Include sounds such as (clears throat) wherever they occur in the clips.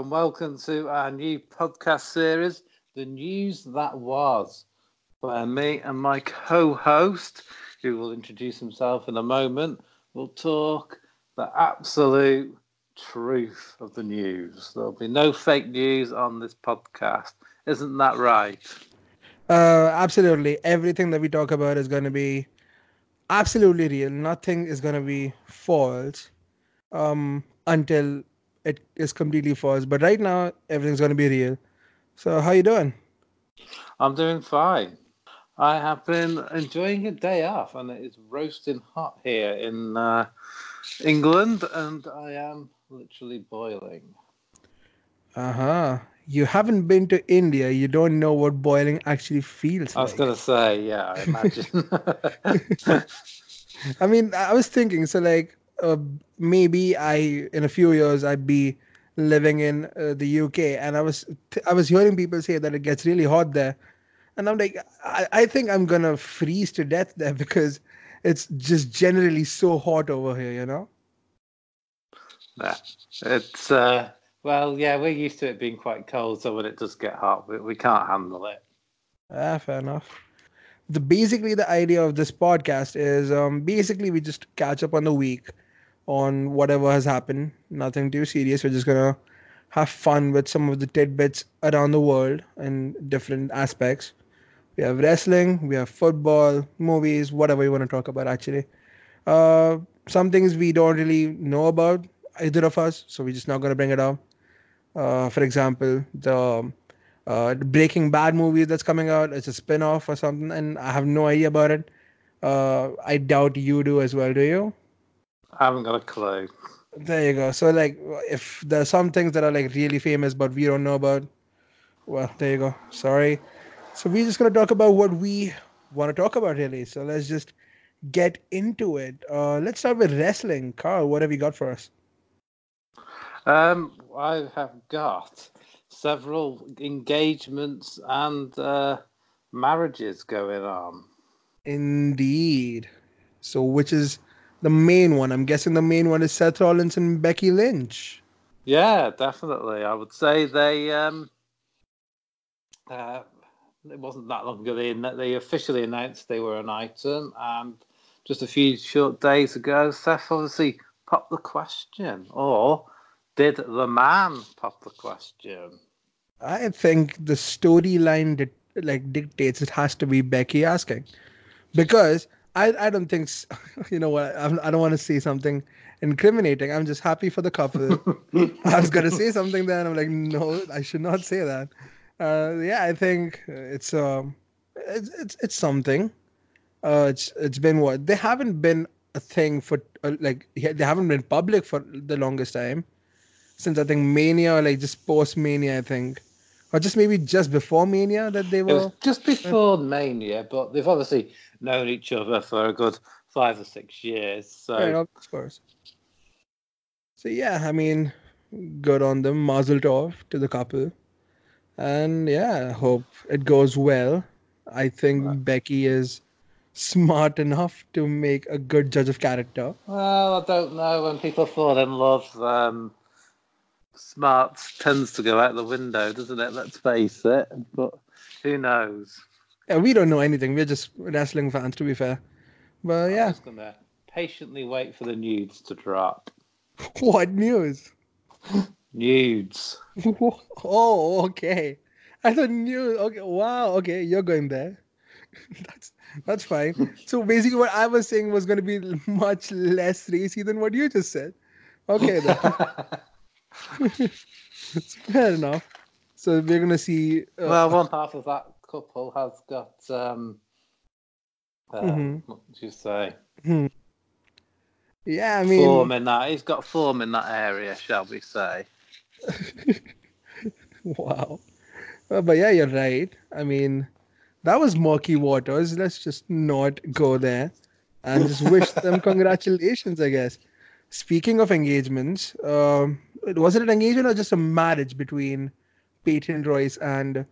And welcome to our new podcast series, The News That Was, where me and my co host, who will introduce himself in a moment, will talk the absolute truth of the news. There'll be no fake news on this podcast. Isn't that right? Uh, absolutely. Everything that we talk about is going to be absolutely real. Nothing is going to be false um, until it is completely false. But right now, everything's going to be real. So, how you doing? I'm doing fine. I have been enjoying a day off, and it is roasting hot here in uh, England, and I am literally boiling. Uh huh. You haven't been to India. You don't know what boiling actually feels I was like. going to say, yeah, I imagine. (laughs) I mean, I was thinking, so like uh, maybe I, in a few years, I'd be living in uh, the UK, and I was I was hearing people say that it gets really hot there, and I'm like, I, I think I'm gonna freeze to death there (laughs) because it's just generally so hot over here, you know. Yeah, it's uh, well, yeah, we're used to it being quite cold, so when it does get hot, we, we can't handle it. Ah, fair enough. The basically the idea of this podcast is um basically we just catch up on the week on whatever has happened. Nothing too serious. We're just gonna have fun with some of the tidbits around the world and different aspects. We have wrestling, we have football, movies, whatever you want to talk about actually. Uh some things we don't really know about either of us, so we're just not gonna bring it up. Uh for example, the uh, Breaking Bad movie that's coming out. It's a spin off or something, and I have no idea about it. Uh, I doubt you do as well, do you? I haven't got a clue. There you go. So, like, if there are some things that are like really famous but we don't know about, well, there you go. Sorry. So, we're just going to talk about what we want to talk about, really. So, let's just get into it. Uh, let's start with wrestling. Carl, what have you got for us? Um, I have got several engagements and uh, marriages going on. Indeed. So, which is the main one? I'm guessing the main one is Seth Rollins and Becky Lynch. Yeah, definitely. I would say they. Um, uh, it wasn't that long ago they they officially announced they were an item, and just a few short days ago, Seth obviously popped the question, or did the man pop the question? I think the storyline like dictates it has to be Becky asking, because I I don't think s- (laughs) you know what I'm, I don't want to say something incriminating. I'm just happy for the couple. (laughs) I was gonna say something then I'm like no I should not say that. Uh, yeah, I think it's um it's it's, it's something. Uh, it's it's been what they haven't been a thing for uh, like they haven't been public for the longest time since I think Mania or like just post Mania I think or just maybe just before Mania that they were. just before Mania, but they've obviously known each other for a good five or six years. So Right, of course. So yeah, I mean, good on them. Mazel tov to the couple, and yeah, hope it goes well. I think Right. Becky is smart enough to make a good judge of character. Well, I don't know. When people fall in love, um, smarts tends to go out the window, doesn't it? Let's face it. But who knows? Yeah, we don't know anything. We're just wrestling fans, to be fair. But I'm yeah, just gonna patiently wait for the nudes to drop. (laughs) what news? (laughs) Nudes. (laughs) oh, okay. I thought news. Okay, wow. Okay, you're going there. that's that's fine. So basically, what I was saying was going to be much less racy than what you just said. Okay, then. It's (laughs) fair enough. So we're gonna see. Uh, well, one half of that couple has got um, uh, Mhm. what would you say? yeah, I mean, form in that. He's got form in that area, shall we say? (laughs) wow. Uh, but yeah, you're right. I mean, that was murky waters. Let's just not go there, and just wish them (laughs) congratulations. I guess. Speaking of engagements, um, was it an engagement or just a marriage between Peyton Royce and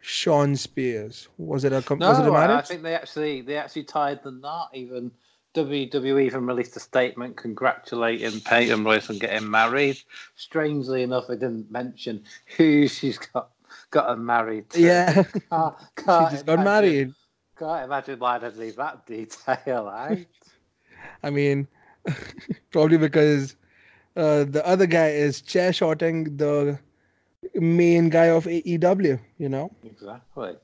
Sean Spears? Was it a com- was it a No, I, think they actually they actually tied the knot even WWE even released a statement congratulating Peyton Royce on getting married. Strangely enough, they didn't mention who she's got gotten married to. Yeah, (laughs) Can't, (laughs) can't just got imagine- married. Can't imagine why they'd leave that detail out. (laughs) I mean, (laughs) probably because uh, the other guy is chair shotting the main guy of AEW. You know. exactly.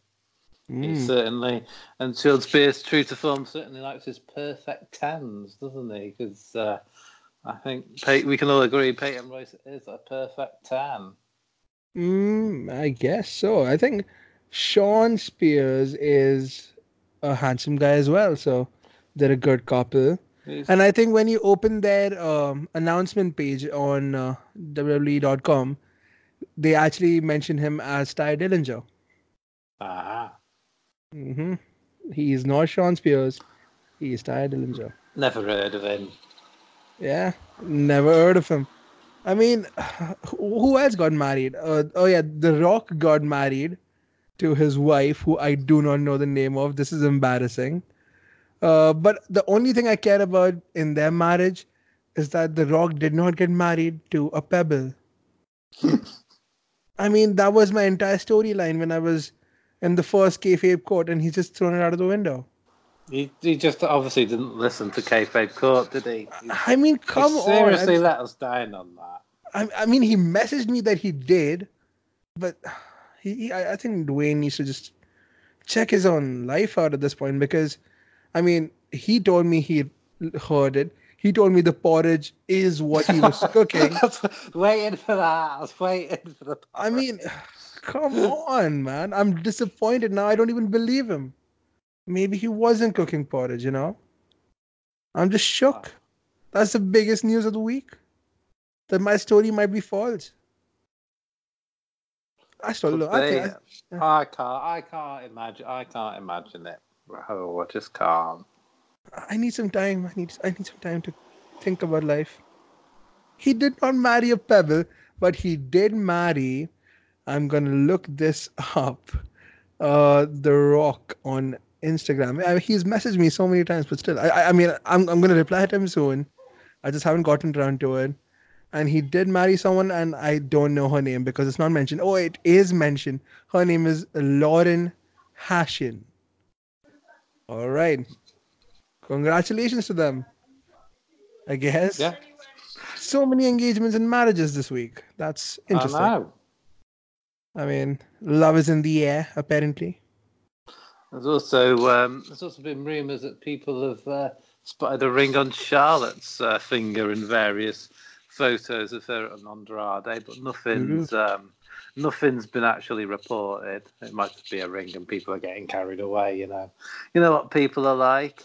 He Mm. certainly, and Sean Spears, true to form, certainly likes his perfect tens, doesn't he? Because uh, I think Pey- we can all agree Peyton Royce is a perfect ten. Mm, I guess so. I think Sean Spears is a handsome guy as well, so they're a good couple. And I think when you open their um, announcement page on uh, WWE.com, they actually mention him as Tye Dillinger. ah, Mm-hmm. He is not Sean Spears. He is Tye Dillinger. never heard of him. Yeah, never heard of him. I mean, who who else got married? Uh, oh yeah, The Rock got married to his wife, who I do not know the name of. This is embarrassing. Uh, but the only thing I care about in their marriage is that The Rock did not get married to a pebble. I mean, that was my entire storyline when I was in the first kayfabe court, and he's just thrown it out of the window. He, he just obviously didn't listen to Kayfabe Court, did he? He- I mean, come on. seriously let us down on that. I, I mean, he messaged me that he did, but he, he I, I think Dwayne needs to just check his own life out at this point because, I mean, he told me he heard it. He told me the porridge is what he was (laughs) cooking. waiting for that. I was waiting for the. I mean, come on, man. I'm disappointed now. I don't even believe him. Maybe he wasn't cooking porridge, you know? I'm just shook. That's the biggest news of the week. That my story might be false. I still look. I, think I can't. I can't imagine. I can't imagine it. Oh, just can't. I, need some time. I need. I need some time to think about life. He did not marry a pebble, but he did marry. I'm gonna look this up. Uh, The Rock on Instagram. I, he's messaged me so many times, but still, I- I mean, I'm, I'm gonna reply to him soon. I just haven't gotten around to it. And he did marry someone, and I don't know her name because it's not mentioned. Oh, it is mentioned. Her name is Lauren Hashian. All right. Congratulations to them. I guess. Yeah, So many engagements and marriages this week. That's interesting. I know. I mean, love is in the air, apparently. There's also um, there's also been rumours that people have uh, spotted a ring on Charlotte's uh, finger in various photos of her and Andrade, but nothing's um, nothing's been actually reported. It might just be a ring, and people are getting carried away. You know, you know what people are like.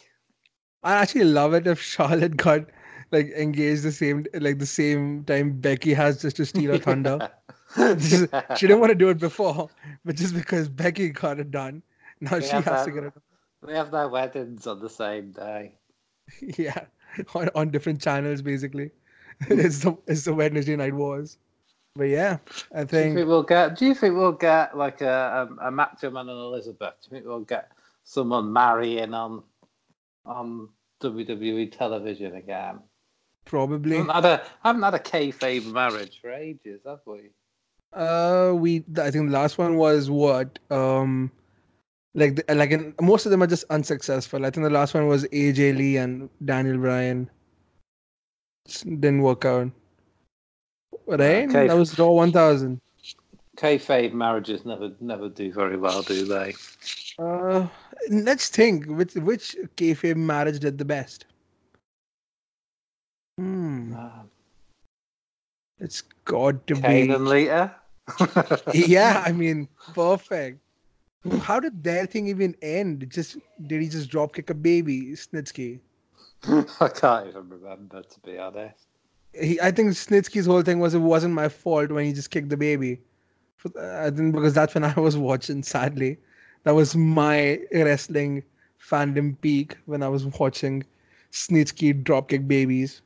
I actually love it if Charlotte got like engaged the same like the same time Becky has just to steal her thunder. (laughs) She didn't want to do it before, but just because Becky got it done, now she has to get it. We have their weddings on the same day. (laughs) Yeah, on, on different channels basically. (laughs) it's the it's the Wednesday night wars. But yeah, I Do you think think we'll get? Do you think we'll get like a a, a Macho Man and Elizabeth? Do you think we'll get someone marrying on on WWE television again? probably haven't had a haven't had a kayfabe marriage for ages, have we? Uh, we I think the last one was what um, like the, like in, most of them are just unsuccessful. I think the last one was AJ Lee and Daniel Bryan. S- Didn't work out. Right? Okay. That was Raw 1000. Kayfabe marriages never never do very well, do they? Uh, let's think which which kayfabe marriage did the best. Hmm, Um, it's got to Kane be. and Lita. (laughs) Yeah, I mean, perfect. How did their thing even end? Just did he just drop kick a baby, Snitsky? (laughs) I can't even remember to be honest. He, I think Snitsky's whole thing was it wasn't my fault when he just kicked the baby. I think because that's when (laughs) I was watching. Sadly, that was my wrestling fandom peak when I was watching Snitsky dropkick babies.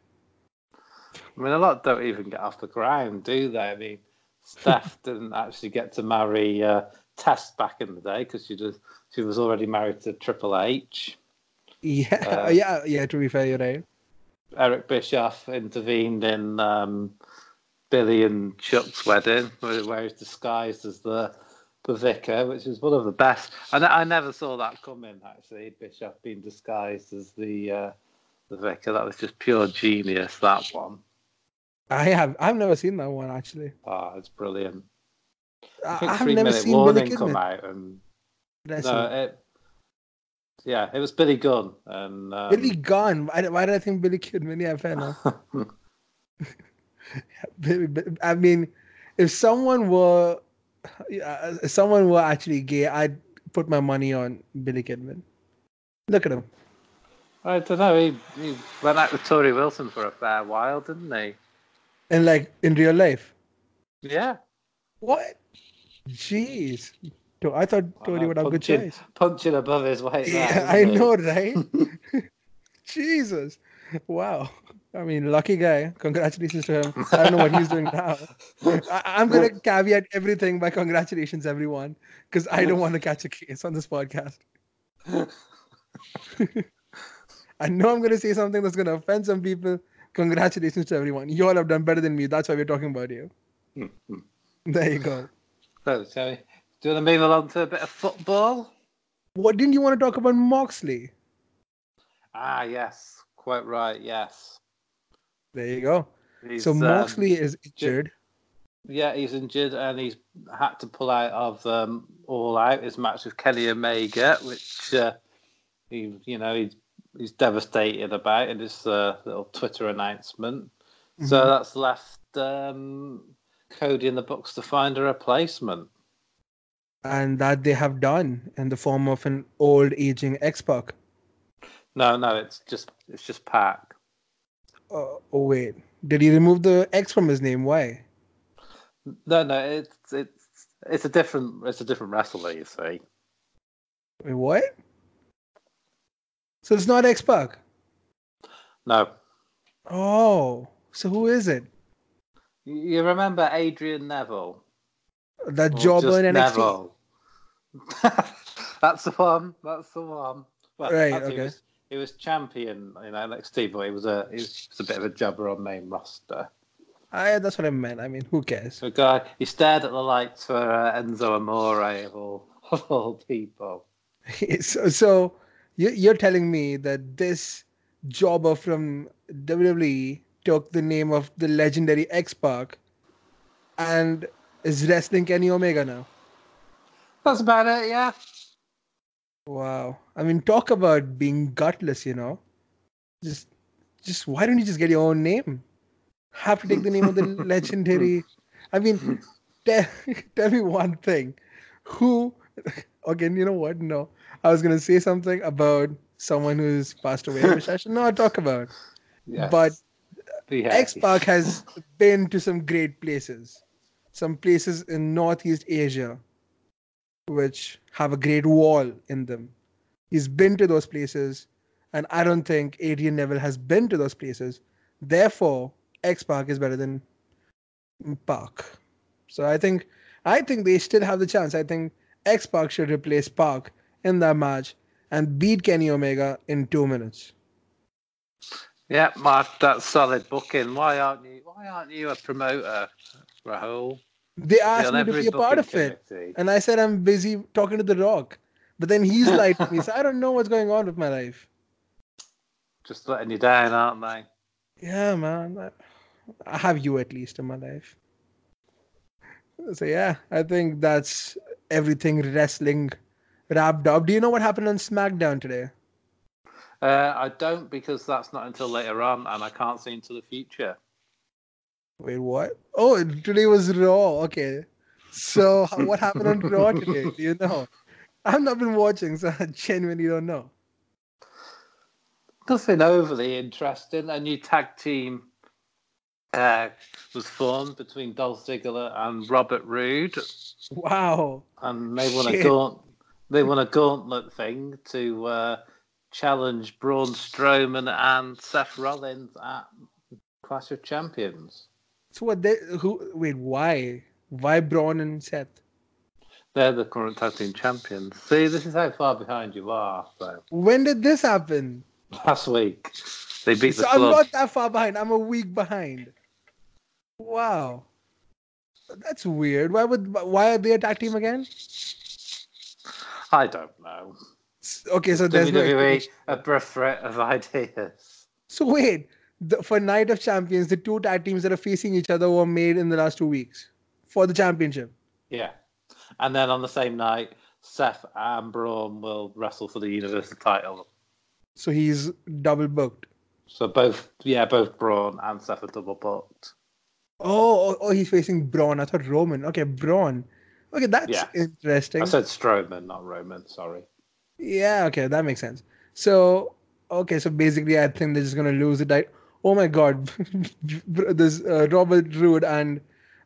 I mean, a lot don't even get off the ground, do they? I mean, Steph (laughs) didn't actually get to marry uh, Test back in the day because she just she was already married to Triple H. Yeah, Uh, (laughs) yeah, yeah. To be fair, you're right. Eric Bischoff intervened in um, Billy and Chuck's wedding, where, where he's disguised as the the vicar, which is one of the best. And I, I never saw that coming. Actually, Bischoff being disguised as the uh, the vicar. That was just pure genius. That one. I have. I've never seen that one actually. Oh, it's brilliant. I I, have never seen Billy come out, and no, it, yeah, it was Billy Gunn and um, Billy Gunn. Why, why did I think Billy Kidman? Yeah, fair enough. (laughs) I mean, if someone were, uh, if someone were actually gay, I'd put my money on Billy Kidman. Look at him. I don't know. He, he went out with Torrie Wilson for a fair while, didn't he? And like in real life. Yeah. What? Jeez. I thought Tony would have good choice. punching above his weight. Yeah, I know, right? (laughs) Jesus. Wow. I mean, lucky guy. Congratulations to him. I don't know what he's doing now. I, I'm going to caveat everything by congratulations, everyone, because I don't want to catch a case on this podcast. (laughs) I know I'm going to say something that's going to offend some people. Congratulations to everyone. You all have done better than me. That's why we're talking about you. Hmm, hmm. There you go. So, shall we, do you want to move along to a bit of football? What didn't you want to talk about Moxley? Ah, yes. Quite right. Yes. There you go. He's, so um, Moxley is injured. yeah, he's injured and he's had to pull out of um, All Out his match with Kenny Omega, which uh, he, you know, he's he's devastated about in his uh, little Twitter announcement. So Mhm. that's left um, Cody in the books to find a replacement. And that they have done in the form of an old aging X-Pac. No, no, it's just it's just Pac. Uh, oh wait, did he remove the X from his name? Why? No, no, it's it's it's a different it's a different wrestler. You see, Wait, what? So it's not X-Pac. no, Oh, so who is it? you you remember Adrian Neville? That Or jobber just in NXT. (laughs) That's the one. That's the one. Well, Right, okay. He was, he was champion in NXT, but he was a he was a bit of a jobber on main roster. I, that's what I meant. I mean, who cares? So, guy, he stared at the lights for uh, Enzo Amore of all, (laughs) of all people. (laughs) so, so you, you're telling me that this jobber from WWE took the name of the legendary X-Pac and is wrestling Kenny Omega now? That's about it. Yeah. Wow. I mean, talk about being gutless, you know. Just, just why don't you just get your own name? Have to take the name of the (laughs) legendary. I mean, tell, (laughs) tell me one thing. Who? (laughs) Again, you know what? No, I was gonna say something about someone who's passed away, which I should not talk about. Yes. But yeah. X Pac has been to some great places, some places in Northeast Asia, which have a great wall in them. He's been to those places, and I don't think Adrian Neville has been to those places. Therefore, X Pac is better than Pac. So I think I think they still have the chance. I think X Pac should replace Pac in that match and beat Kenny Omega in two minutes. Yeah, Mark, that's solid booking. Why aren't you? Why aren't you a promoter, Rahul? They asked me to be a part of it. And I said I'm busy talking to The Rock. But then he's (laughs) like me, so I don't know what's going on with my life. Just letting you down, aren't they? Yeah, man. I, I have you at least in my life. So yeah, I think that's everything wrestling wrapped up. Do you know what happened on SmackDown today? Uh, I don't because that's not until later on, and I can't see into the future. Wait, what? Oh, today was Raw. Okay. So what happened on Raw today? Do you know? I've not been watching, so (laughs) I genuinely don't know. Nothing overly interesting. A new tag team uh, was formed between Dolph Ziggler and Robert Roode, Wow. and they won a gaunt. They won a gauntlet thing to uh, challenge Braun Strowman and Seth Rollins at Clash of Champions. So what they who wait, why? Why Braun and Seth? They're the current tag team champions. See, this is how far behind you are. So When did this happen? last week they beat the So I'm not that far behind. I'm a week behind. Wow. That's weird. Why would why are they a tag team again? I don't know. Okay, so there's no WWE explanation. a breath threat of ideas. So wait, the, for Night of Champions, the two tag teams that are facing each other were made in the last two weeks for the championship. Yeah, and then on the same night, Seth and Braun will wrestle for the Universal title. So he's double booked. So both, yeah, both Braun and Seth are double booked. Oh, oh, oh, he's facing Braun. I thought Roman. Okay, Braun. Okay, that's Yeah. interesting. I said Strowman, not Roman. Sorry. Yeah, okay, that makes sense. So, okay, so basically, I think they're just gonna lose the title. Oh my God, (laughs) this uh, Robert Roode and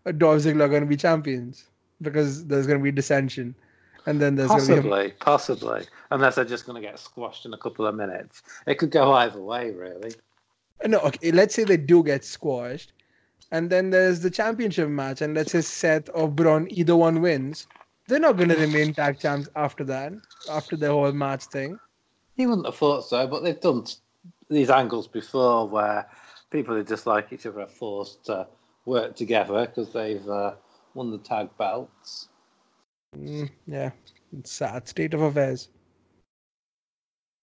uh, Dolph Ziggler are gonna be champions because there's gonna be dissension, and then there's gonna be Possibly, possibly. Unless they're just going to get squashed in a couple of minutes. It could go either way, really. no. Okay, let's say they do get squashed, and then there's the championship match, and let's say Seth or Braun either one wins. They're not gonna remain tag champs after that, after the whole match thing. You wouldn't have thought so, but they've done these angles before where people who dislike each other are forced to work together because they've uh, won the tag belts. Mm, yeah, it's sad state of affairs.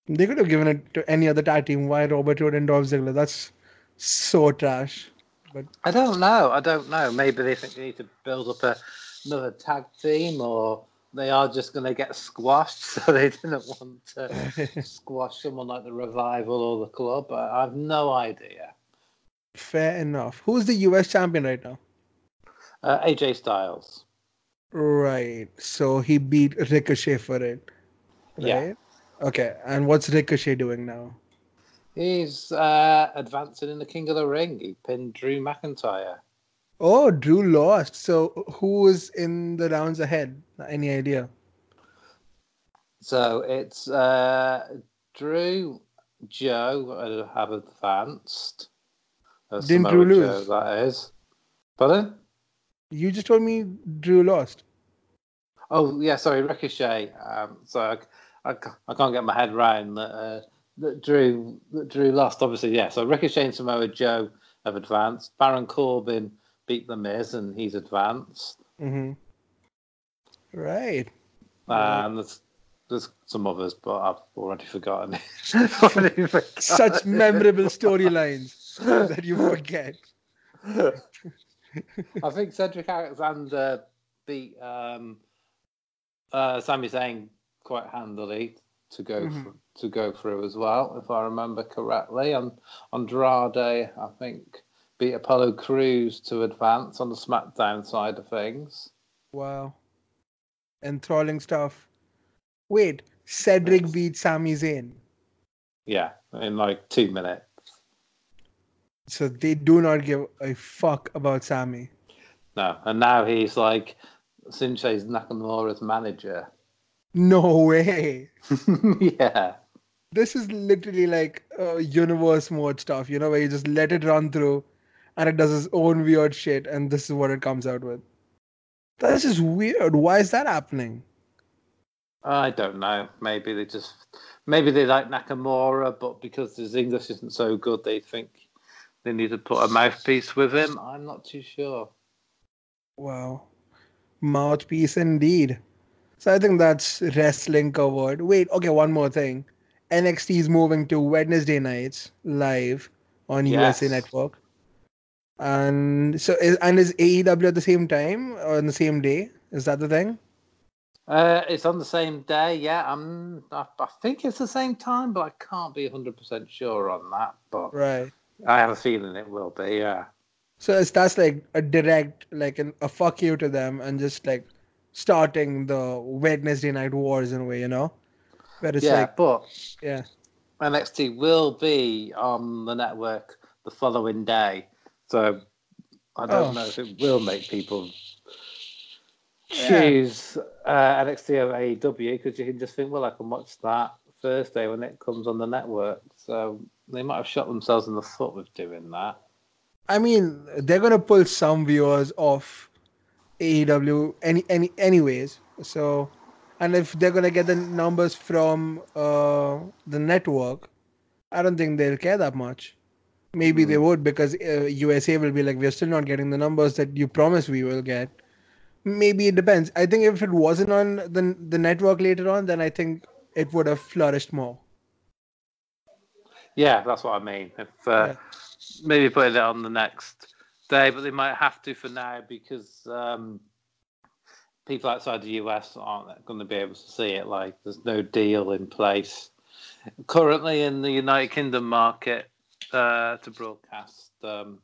They could have given it to any other tag team. Why Robert Roode and Dolph Ziggler? That's so trash. But I don't know. I don't know. Maybe they think they need to build up a, another tag team, or they are just going to get squashed, (laughs) so they didn't want to (laughs) squash someone like the Revival or the Club. I, have no idea. fair enough. Who's the US champion right now? Uh, AJ Styles. Right. So he beat Ricochet for it. Right? Yeah. Okay. And what's Ricochet doing now? He's uh, advancing in the King of the Ring. He pinned Drew McIntyre. Oh, Drew lost. So who is in the rounds ahead? Any idea? So it's uh, Drew, Joe have advanced. Uh, Didn't Drew lose? Joe, that is. Pardon? You just told me Drew lost. Oh yeah, sorry, Ricochet. Um, so I, I, I can't get my head round that, uh, that Drew that Drew lost. Obviously, yeah. So Ricochet and Samoa Joe have advanced. Baron Corbin beat the Miz and he's advanced. Mm-hmm. Right. And there's there's some others, but I've already forgotten. (laughs) (laughs) Already forgotten. Such memorable storylines (laughs) that you forget. I think Cedric Alexander beat um, uh, Sami Zayn quite handily to go Mhm. thr- to go through as well, if I remember correctly. And Andrade, I think, beat Apollo Crews to advance on the SmackDown side of things. Wow. Enthralling stuff. Wait, Cedric Yes. beat Sami Zayn. Yeah, in like two minutes. So they do not give a fuck about Sami. No, and now he's like Shinsuke Nakamura's manager. No way. (laughs) yeah. This is literally like uh, universe mode stuff, you know, where you just let it run through and it does its own weird shit and this is what it comes out with. That's just weird. Why is that happening? I don't know. Maybe they just maybe they like Nakamura, but because his English isn't so good, they think they need to put a mouthpiece with him. I'm not too sure. Wow. Mouthpiece indeed. So I think that's wrestling covered. Wait, okay, one more thing. NXT is moving to Wednesday nights live on USA Network. And so is and is AEW at the same time or on the same day? Is that the thing? Uh, it's on the same day, yeah. I'm. I, I think it's the same time, but I can't be 100 percent sure on that. But Right. I have a feeling it will be. Yeah. So it's that's like a direct like an, a fuck you to them and just like starting the Wednesday night wars in a way, you know? Where it's yeah, like but yeah. NXT will be on the network the following day, so I don't Oh. know if it will make people Yeah. choose uh, NXT over AEW because you can just think, well, I can watch that Thursday when it comes on the network. So they might have shot themselves in the foot with doing that. I mean, they're gonna pull some viewers off AEW any any anyways. So, and if they're gonna get the numbers from uh, the network, I don't think they'll care that much. Maybe they would because uh, USA will be like, we're still not getting the numbers that you promised we will get. Maybe it depends. I think if it wasn't on the the network later on, then I think it would have flourished more. Yeah, that's what I mean. If uh, Yeah. maybe putting it on the next day, but they might have to for now because um, people outside the US aren't going to be able to see it. Like, there's no deal in place currently in the United Kingdom market uh, to broadcast um,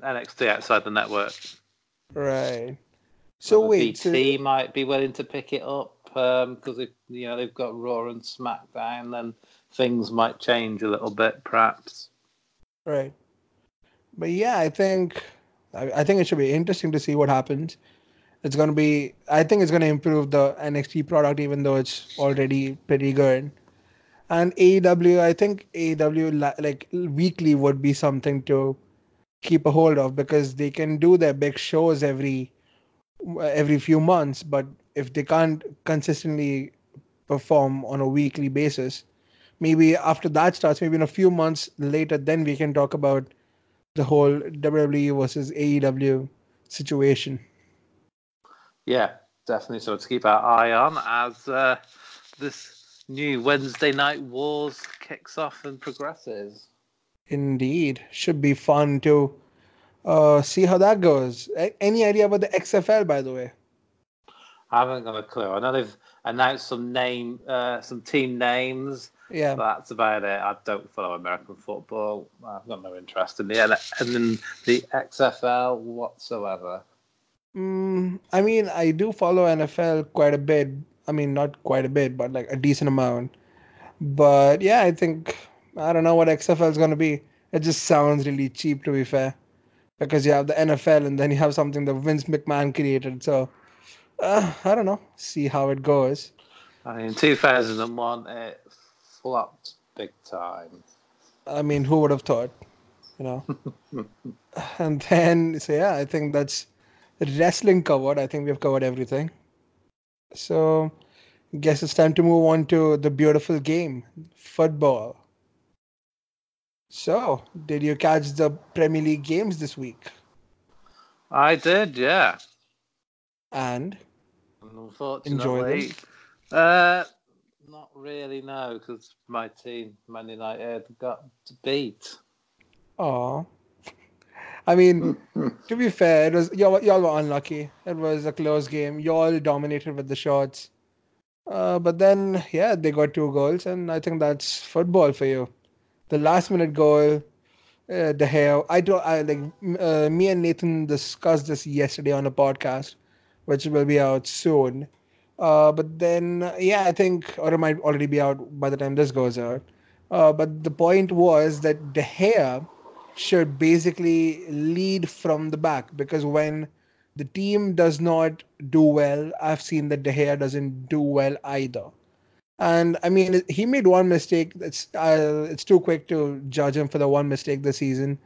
NXT outside the network. Right. So Whether wait, so- BT might be willing to pick it up because they, you know they've got Raw and SmackDown, then things might change a little bit, perhaps. Right. But yeah, I think I, I think it should be interesting to see what happens. It's gonna be I think it's gonna improve the NXT product even though it's already pretty good. And AEW, I think AEW like weekly would be something to keep a hold of because they can do their big shows every every few months, but if they can't consistently perform on a weekly basis, maybe after that starts, maybe in a few months later, then we can talk about the whole WWE versus AEW situation. Yeah, definitely. So to keep our eye on as uh, this new Wednesday Night Wars kicks off and progresses. Indeed, should be fun to uh, see how that goes. A- any idea about the XFL, by the way? I haven't got a clue. I know they've announced some name, uh, some team names. Yeah, But that's about it. I don't follow American football. I've got no interest in the and in the XFL whatsoever. mm, I mean, I do follow NFL quite a bit. I mean, not quite a bit, but like a decent amount. But yeah, I think I don't know what XFL is going to be. It just sounds really cheap, to be fair, because you have the NFL and then you have something that Vince McMahon created. So uh, I don't know. See how it goes. I mean, in 2001, it flopped big time. I mean, who would have thought? You know. (laughs) and then, so yeah, I think that's wrestling covered. I think we've covered everything. So, guess it's time to move on to the beautiful game, football. So, did you catch the Premier League games this week? I did, yeah. And Enjoy them? Uh, not really, no, because my team, Man United, got beat. oh, I mean, (laughs) to be fair, it was y'all, y'all were unlucky. It was a close game. Y'all dominated with the shots. Uh, but then, yeah, they got two goals, and I think that's football for you. The last minute goal, uh, De Gea. I do. I like. Uh, me and Nathan discussed this yesterday on a podcast, which will be out soon. Uh, but then, yeah, I think, or it might already be out by the time this goes out. Uh, but the point was that De Gea should basically lead from the back because when the team does not do well, I've seen that De Gea doesn't do well either. And I mean, he made one mistake. It's uh, it's too quick to judge him for the one mistake this season.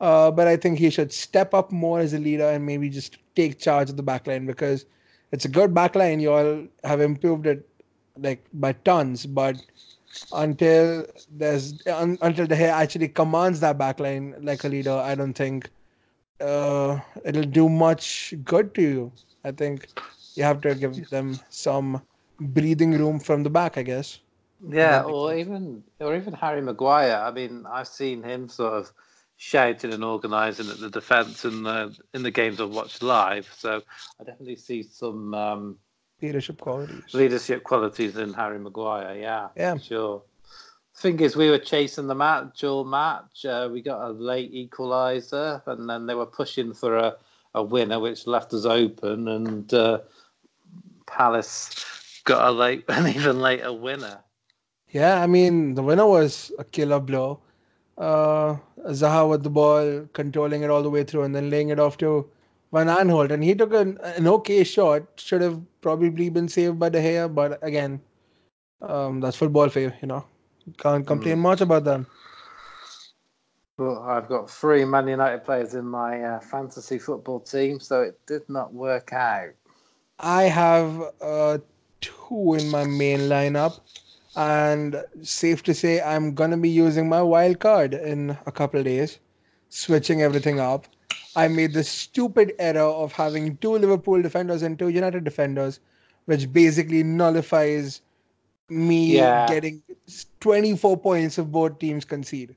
Uh, but I think he should step up more as a leader and maybe just take charge of the backline because it's a good backline. You all have improved it like by tons, but until there's un, until the hair actually commands that backline like a leader, I don't think uh, it'll do much good to you. I think you have to give them some breathing room from the back, I guess. Yeah, or even or even Harry Maguire. I mean, I've seen him sort of shouting and organising at the defence in the in the games I've watched live. So I definitely see some um, Leadership qualities. leadership qualities in Harry Maguire. Yeah, Yeah. sure. Thing is, we were chasing the match all match. Uh, we got a late equaliser, and then they were pushing for a, a winner, which left us open. And uh, Palace got a late, (laughs) an even later winner. Yeah, I mean the winner was a killer blow. Uh, Zaha with the ball, controlling it all the way through, and then laying it off to Van Aanholt, and he took an, an okay shot. Should have probably been saved by De Gea, but again, um, that's football for you. You know, can't complain much about them. But I've got three Man United players in my uh, fantasy football team, so it did not work out. I have uh, two in my main lineup, and safe to say I'm gonna be using my wild card in a couple of days, switching everything up. I made the stupid error of having two Liverpool defenders and two United defenders, which basically nullifies me Yeah. getting 24 points if both teams concede.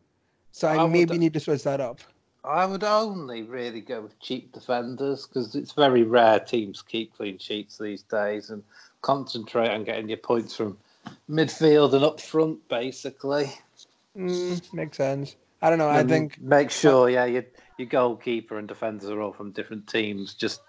So I, I would- maybe need to switch that up. I would only really go with cheap defenders because it's very rare teams keep clean sheets these days and concentrate on getting your points from midfield and up front, basically. Mm, makes sense. I don't know. I think make sure, yeah, your your goalkeeper and defenders are all from different teams, just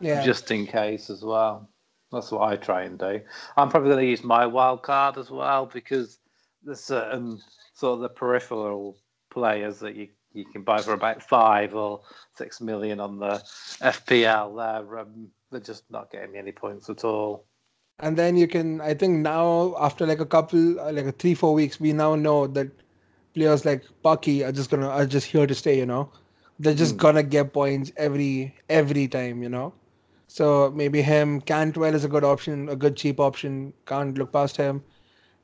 yeah. just in case as well. That's what I try and do. I'm probably going to use my wild card as well because there's certain sort of the peripheral players that you, you can buy for about five or six million on the FPL. They're um, they're just not getting me any points at all. and then you can i think now after like a couple like a three four weeks we now know that players like Pukki are just gonna are just here to stay you know they're just Hmm. gonna get points every every time you know so maybe him cantwell is a good option a good cheap option can't look past him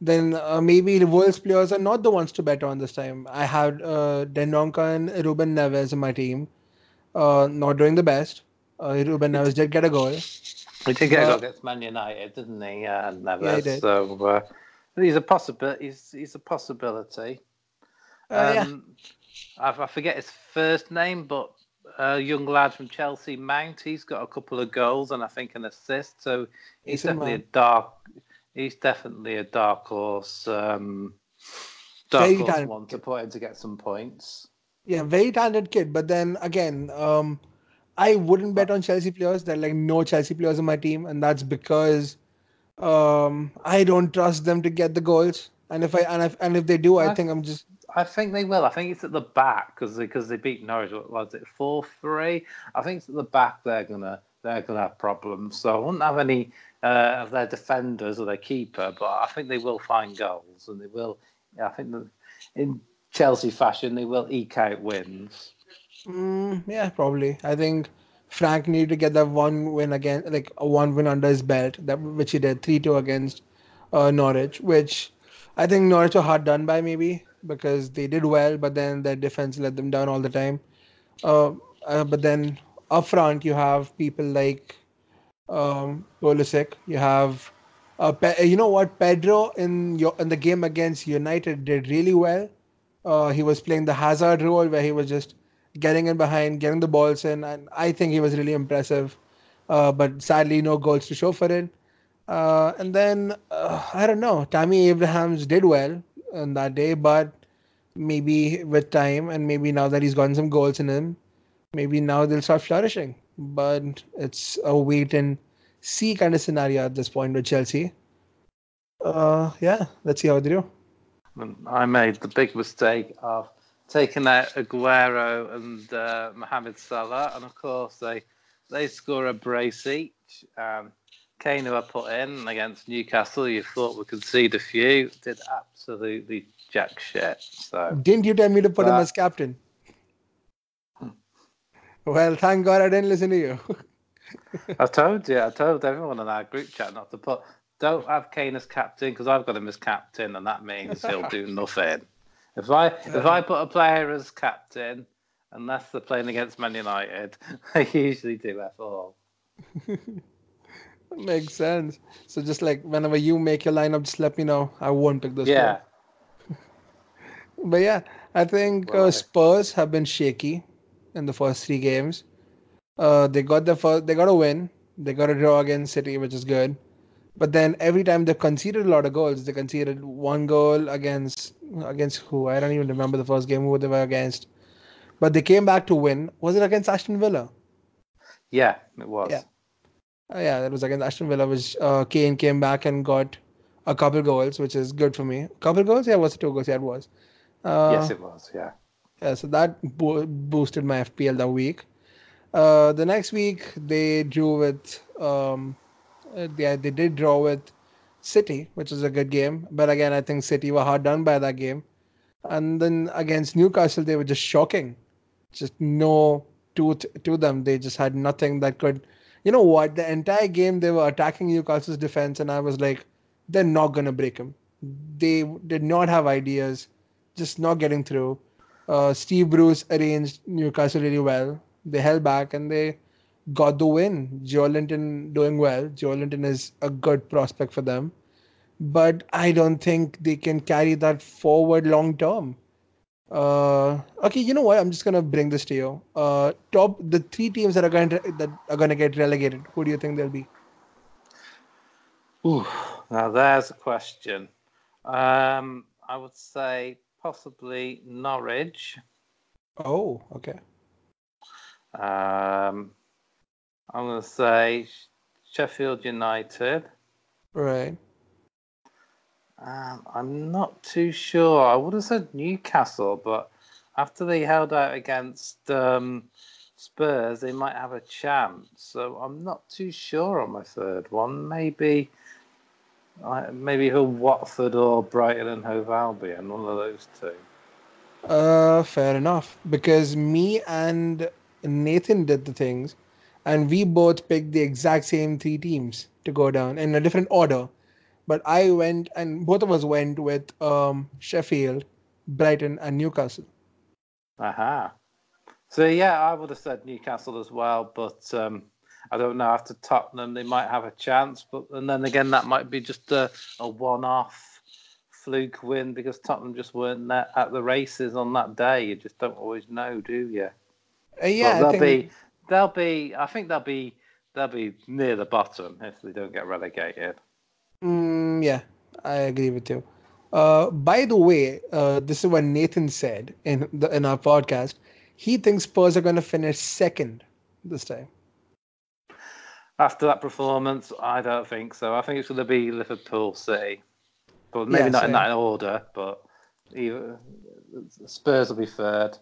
then uh, maybe the Wolves players are not the ones to bet on this time. I had uh, Dendoncker and Ruben Neves in my team, uh, not doing the best. Uh, Ruben Neves did get a goal. He did get a goal against Man United, didn't he? Uh, Neves. Yeah, he did. So uh, he's a possibility. He's, he's a possibility. Uh, yeah. Um, I, I forget his first name, but a young lad from Chelsea, Mount. He's got a couple of goals and I think an assist. So he's Decent definitely a dark. He's definitely a dark horse. Um, dark Very horse one to put in to get some points. Yeah, very talented kid. But then again, um, I wouldn't bet on Chelsea players. There are like no Chelsea players on my team, and that's because um, I don't trust them to get the goals. And if I and if and if they do, I I- think I'm just I think they will. I think it's at the back because because they beat Norwich. What was it four three? I think it's at the back. They're gonna they're gonna have problems. So I wouldn't have any uh, of their defenders or their keeper, but I think they will find goals and they will. Yeah, I think that in Chelsea fashion they will eke out wins. Mm, yeah, probably. I think Frank needed to get that one win again, like a one win under his belt, that which he did, three two against uh, Norwich, which I think Norwich were hard done by maybe because they did well, but then their defense let them down all the time. Uh, uh, but then up front, you have people like um, you have. Uh, Pe- you know what? Pedro in your in the game against United did really well. Uh, he was playing the Hazard role where he was just getting in behind, getting the balls in, and I think he was really impressive. Uh, but sadly, no goals to show for it. Uh, and then I don't know. Tammy Abrahams did well on that day, but maybe with time and maybe now that he's gotten some goals in him, maybe now they'll start flourishing. But it's a wait and see kind of scenario at this point with Chelsea. Uh, yeah, let's see how they do. I made the big mistake of taking out Aguero and uh, Mohamed Salah, and of course they they score a brace each. Um, Kane, who I put in against Newcastle, you thought we could see a few, did absolutely jack shit. So Didn't you tell me to put him Uh, as captain? Well, thank God I didn't listen to you. (laughs) I told you, I told everyone in our group chat not to put. Don't have Kane as captain because I've got him as captain, and that means he'll do (laughs) nothing. If I if I put a player as captain, unless they're playing against Man United, (laughs) I usually do F all. Makes sense. So just like whenever you make your lineup, just let me know. I won't pick this. Yeah, (laughs) But yeah, I think Well, uh, Spurs have been shaky in the first three games. Uh, they got the first, they got a win. They got a draw against City, which is good. But then every time they conceded a lot of goals, they conceded one goal against against who? I don't even remember the first game who they were against. But they came back to win. Was it against Aston Villa? yeah, it was. Yeah. Uh, yeah, that was against Aston Villa, which uh, Kane came back and got a couple goals, which is good for me. Couple goals? Yeah, was it two goals? Yeah, it was. Uh, yes, it was. Yeah. yeah, so that bo- boosted my FPL that week. Uh, the next week they drew with um, uh, they they did draw with City, which was a good game. But again, I think City were hard done by that game. And then against Newcastle, they were just shocking. Just no tooth to them. They just had nothing that could. You know what? The entire game they were attacking Newcastle's defense, and I was like, they're not gonna break him. They did not have ideas, just not getting through. Uh, Steve Bruce arranged Newcastle really well. They held back and they got the win. Joelinton doing well. Joelinton is a good prospect for them, but I don't think they can carry that forward long term. Uh, okay, you know what? I'm just gonna bring this to you. Uh, top the three teams that are going to that are to get relegated. Who do you think they'll be? Ooh, now there's a question. Um, I would say possibly Norwich. Oh, okay. Um, I'm to say Sheffield United. Right. Um, I'm not too sure. I would have said Newcastle, but after they held out against um, Spurs, they might have a chance. So I'm not too sure on my third one. Maybe, uh, maybe who Watford or Brighton and Hove Albion, one of those two. Uh, fair enough. Because me and Nathan did the things, and we both picked the exact same three teams to go down in a different order but I went and both of us went with um, Sheffield, Brighton, and Newcastle. Aha. So yeah, I would have said Newcastle as well, but um, I don't know. After Tottenham, they might have a chance, but and then again, that might be just a, a one-off fluke win because Tottenham just weren't at the races on that day. You just don't always know, do you? Uh, yeah, but they'll think... be. They'll be. I think they'll be. They'll be near the bottom if they don't get relegated. Mm, yeah, I agree with you. Uh, by the way, uh, this is what Nathan said in the, in our podcast. He thinks Spurs are going to finish second this time. After that performance, I don't think so. I think it's going to be Liverpool City, but maybe yeah, not same. in that order. But either, Spurs will be third.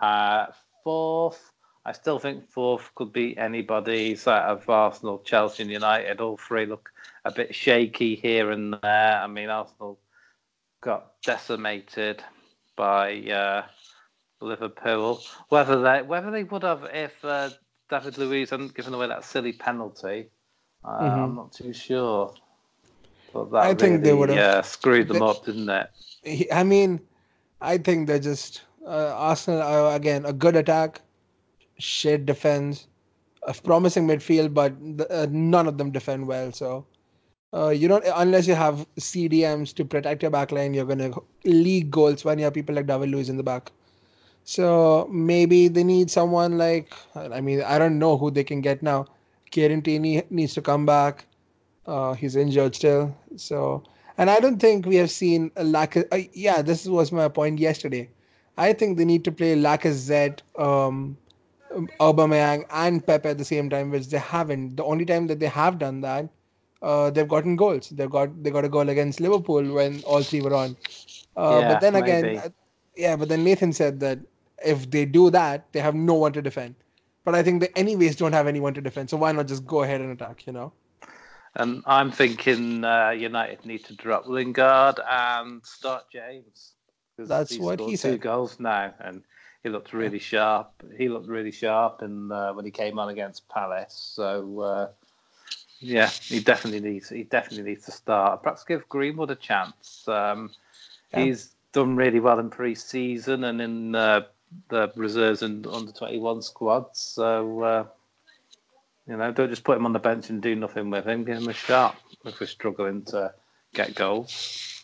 Uh, fourth, I still think fourth could be anybody. Sort of Arsenal, Chelsea, and United. All three look a bit shaky here and there. I mean, Arsenal got decimated by uh, Liverpool. Whether they whether they would have if uh, David Luiz hadn't given away that silly penalty, uh, mm-hmm. I'm not too sure. But that I really, think they would have yeah, screwed them they, up, didn't it? I mean, I think they're just uh, Arsenal again a good attack shit defense, a promising midfield, but uh, none of them defend well. So uh, you don't unless you have CDMs to protect your backline, you're gonna leak goals when you have people like David Luiz in the back. So maybe they need someone like I mean I don't know who they can get now. Kieran Tierney needs to come back. Uh, he's injured still. So and I don't think we have seen a lack. Of, uh, yeah, this was my point yesterday. I think they need to play Lacazette, um, Aubameyang and Pepe at the same time, which they haven't. The only time that they have done that, uh, they've gotten goals. They've got they got a goal against Liverpool when all three were on. Uh, yeah, but then again, maybe. Uh, yeah, but then Nathan said that if they do that, they have no one to defend. But I think they anyways don't have anyone to defend, so why not just go ahead and attack? You know. And I'm thinking uh, United need to drop Lingard and start James. That's what he said. Two goals now, and he looked really sharp. He looked really sharp in, uh, when he came on against Palace. So uh, yeah, he definitely needs he definitely needs to start. Perhaps give Greenwood a chance. Um, yeah. He's done really well in pre-season and in uh, the reserves and under twenty one squads. So uh, you know, don't just put him on the bench and do nothing with him. Give him a shot if we're struggling to get goals.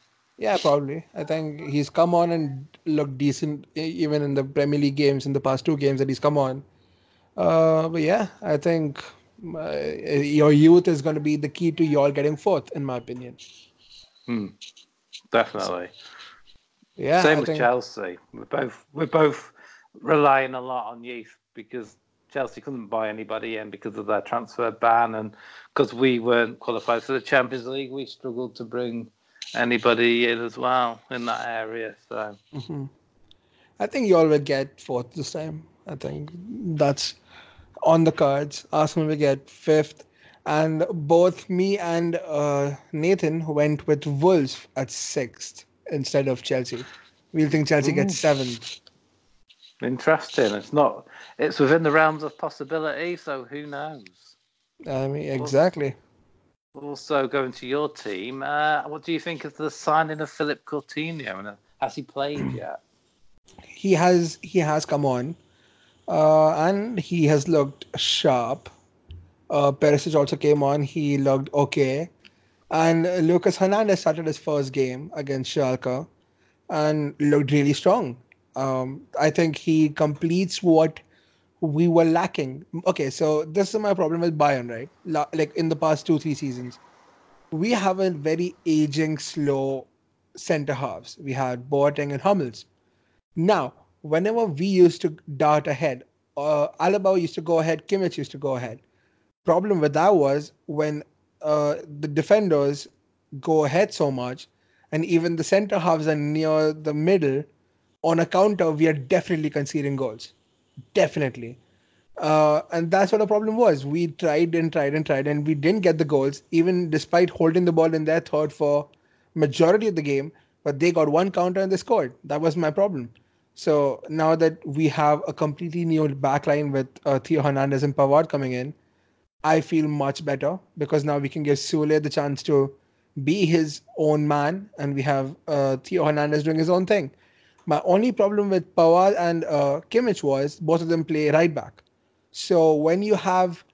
Yeah, probably. I think he's come on and looked decent even in the Premier League games in the past two games that he's come on. Uh, but yeah, I think uh, your youth is going to be the key to y'all getting fourth, in my opinion. Hmm. Definitely. Yeah. Same I with think... Chelsea. We're both we're both relying a lot on youth because Chelsea couldn't buy anybody in because of their transfer ban and because we weren't qualified for the Champions League, we struggled to bring anybody in as well in that area. So mm-hmm. I think you all will get fourth this time. I think that's on the cards. Arsenal will get fifth. And both me and uh, Nathan went with Wolves at sixth instead of Chelsea. We'll think Chelsea gets seventh. Interesting. It's not. It's within the realms of possibility. So who knows? I mean, exactly. Also, going to your team, uh, what do you think of the signing of Philippe Coutinho? And uh, has he played (clears throat) yet? He has. He has come on, uh, and he has looked sharp. Uh, Perisic also came on. He looked okay, and Lucas Hernandez started his first game against Schalke, and looked really strong. Um, I think he completes what we were lacking. Okay, so this is my problem with Bayern, right? Like in the past two, three seasons, we have a very aging, slow center halves. We had Boateng and Hummels. Now, whenever we used to dart ahead, uh, Alaba used to go ahead, Kimmich used to go ahead. Problem with that was when uh, the defenders go ahead so much, and even the center halves are near the middle, on a counter, we are definitely conceding goals. Definitely. Uh, and that's what the problem was. We tried and tried and tried, and we didn't get the goals, even despite holding the ball in their third for majority of the game. But they got one counter and they scored. That was my problem. So now that we have a completely new backline with uh, Theo Hernandez and Pavard coming in, I feel much better because now we can give Sule the chance to be his own man, and we have uh, Theo Hernandez doing his own thing. My only problem with Pavard and uh, Kimmich was both of them play right back. So when you have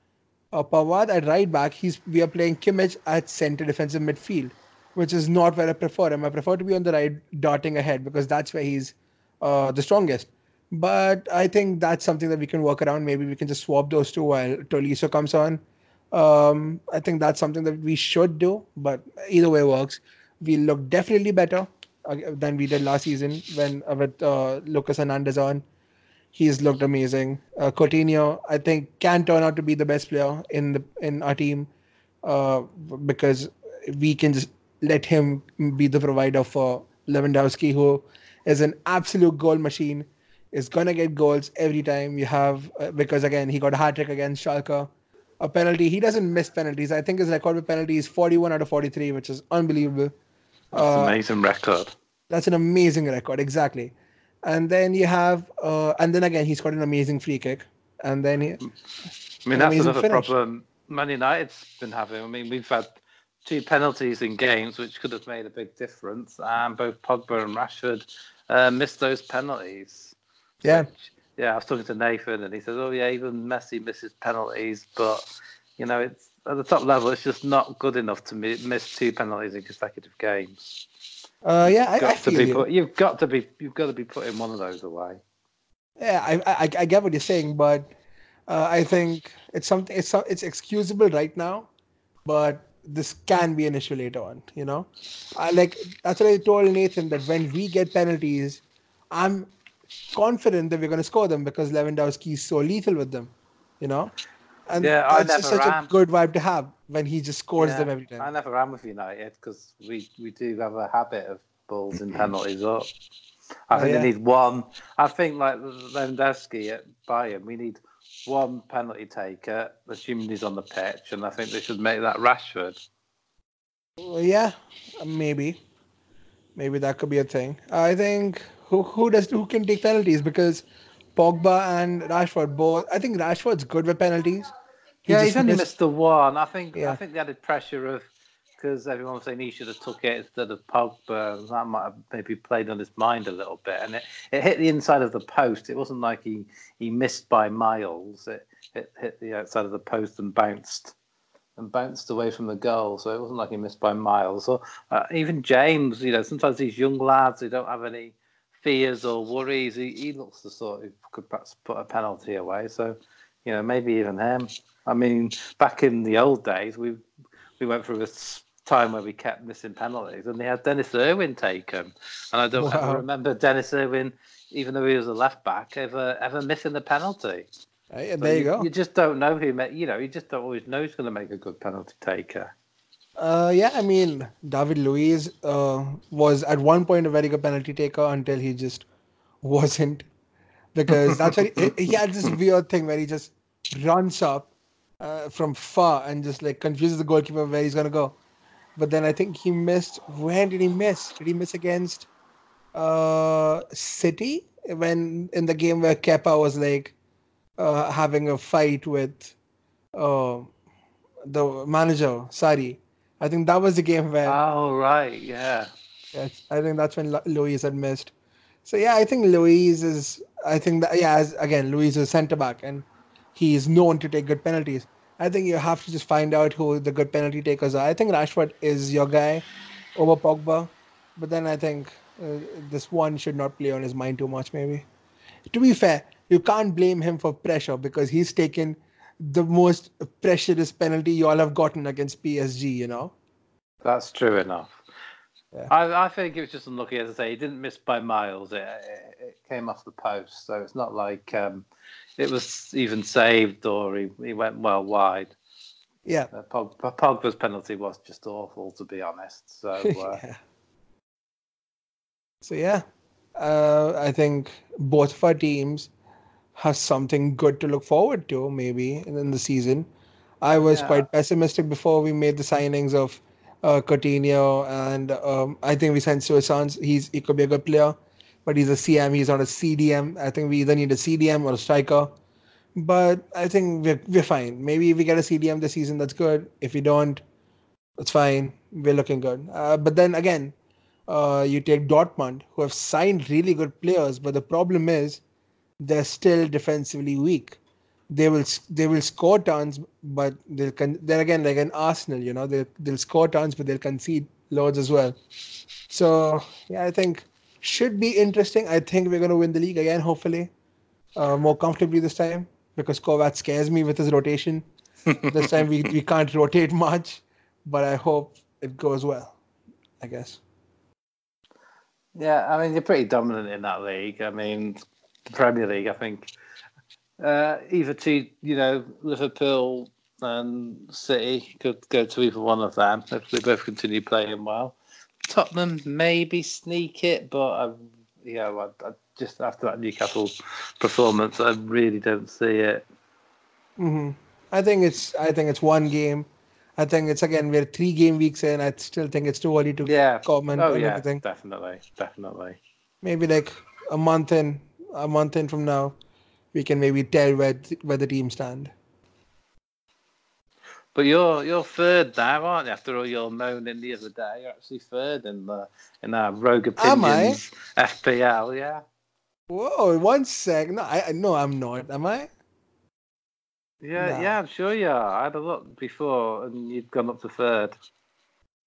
uh, Pavard at right back, he's we are playing Kimmich at center defensive midfield, which is not where I prefer him. I prefer to be on the right, darting ahead because that's where he's uh, the strongest. But I think that's something that we can work around. Maybe we can just swap those two while Tolisso comes on. Um, I think that's something that we should do. But either way works. We look definitely better than we did last season when uh, with uh, Lucas Hernandez on. He's looked amazing. Uh, Coutinho, I think, can turn out to be the best player in the in our team uh, because we can just let him be the provider for Lewandowski, who is an absolute goal machine. Is gonna get goals every time you have uh, because again he got a hat trick against Schalke. A penalty. He doesn't miss penalties. I think his record with penalties is 41 out of 43, which is unbelievable. That's uh, amazing record. That's an amazing record, exactly. And then you have, uh, and then again, he's got an amazing free kick. And then he, I mean, that's another finish. problem Man United's been having. I mean, we've had two penalties in games which could have made a big difference, and both Pogba and Rashford uh, missed those penalties. Yeah. Which, yeah, I was talking to Nathan, and he says, "Oh yeah, even Messi misses penalties, but you know, it's at the top level, it's just not good enough to miss two penalties in consecutive games." Uh, yeah, I, I feel you. Put, you've got to be you've got to be putting one of those away. Yeah, I I, I get what you're saying, but uh, I think it's something it's it's excusable right now, but this can be an issue later on. You know, I like that's what I told Nathan that when we get penalties, I'm confident that we're going to score them because Lewandowski is so lethal with them. You know, and yeah, that's just such a good vibe to have when he just scores yeah, them every time. I never ran with United because we, we do have a habit of balls and penalties up. I oh, think yeah. they need one. I think like Lewandowski at Bayern, we need one penalty taker, assuming he's on the pitch, and I think they should make that Rashford. Well, yeah, um, maybe, maybe that could be a thing. I think who who does who can take penalties because Pogba and Rashford both. I think Rashford's good with penalties. He yeah, he's only missed, missed the one. I think. Yeah. I think the added pressure of because everyone was saying he should have took it instead of Pogba. That might have maybe played on his mind a little bit, and it, it hit the inside of the post. It wasn't like he, he missed by miles. It, it hit the outside of the post and bounced and bounced away from the goal. So it wasn't like he missed by miles. Or uh, even James, you know, sometimes these young lads who don't have any fears or worries. He, he looks the sort who could perhaps put a penalty away. So, you know, maybe even him. I mean, back in the old days, we we went through a time where we kept missing penalties, and they had Denis Irwin take them. And I don't wow. ever remember Denis Irwin, even though he was a left back, ever ever missing the penalty. Hey, there you, you, go. You just don't know who. You know, you just don't always know who's going to make a good penalty taker. Uh, yeah, I mean, David Luiz uh, was at one point a very good penalty taker until he just wasn't. Because that's why he, he, had this weird thing where he just runs up uh, from far and just like confuses the goalkeeper where he's going to go. But then I think he missed. When did he miss? Did he miss against uh, City when in the game where Kepa was like uh, having a fight with uh, the manager, Sarri. I think that was the game where. Oh right, yeah. Yes, I think that's when Luiz had missed. So yeah, I think Luiz is. I think that yeah, as, again, Luiz is centre back and he is known to take good penalties. I think you have to just find out who the good penalty takers are. I think Rashford is your guy over Pogba, but then I think uh, this one should not play on his mind too much. Maybe. To be fair, you can't blame him for pressure because he's taken the most pressurous penalty you all have gotten against PSG. You know. That's true enough. Yeah. I, I think it was just unlucky, as I say. He didn't miss by miles. It, it, it came off the post, so it's not like um, it was even saved or he, he went well wide. Yeah. Uh, Pog, Pogba's penalty was just awful, to be honest. So. (laughs) Uh, yeah. So yeah, uh, I think both of our teams have something good to look forward to, maybe in the season. I was yeah. quite pessimistic before we made the signings of uh, Coutinho, and um, I think we signed Suarez. He's he could be a good player, but he's a CM. He's not a CDM. I think we either need a CDM or a striker. But I think we're we're fine. Maybe if we get a CDM this season, that's good. If we don't, it's fine. We're looking good. Uh, but then again, uh, you take Dortmund, who have signed really good players, but the problem is they're still defensively weak they will they will score tons, but they'll con- they're again like an Arsenal, you know, they they'll score tons, but they'll concede loads as well. So yeah, I think should be interesting. I think we're going to win the league again, hopefully, uh, more comfortably this time because Kovac scares me with his rotation. (laughs) this time we we can't rotate much, but I hope it goes well. I guess. Yeah, I mean you're pretty dominant in that league. I mean, the Premier League. I think uh, either to you know Liverpool and City could go to either one of them if they both continue playing well. Tottenham maybe sneak it, but I, you know, I, I just after that Newcastle performance, I really don't see it. Mm-hmm. I think it's I think it's one game. I think it's again we're three game weeks in. I still think it's too early to yeah. comment oh, yeah, anything. Definitely, definitely. Maybe like a month in, a month in from now, we can maybe tell where where the team stand. But you're you're third now, aren't you? After all your moaning the other day, you're actually third in the in our Rogue Opinions FPL, yeah. Whoa, one sec. No, I no, I'm not. Am I? Yeah, no. yeah, I'm sure you are. I had a look before, and you'd gone up to third.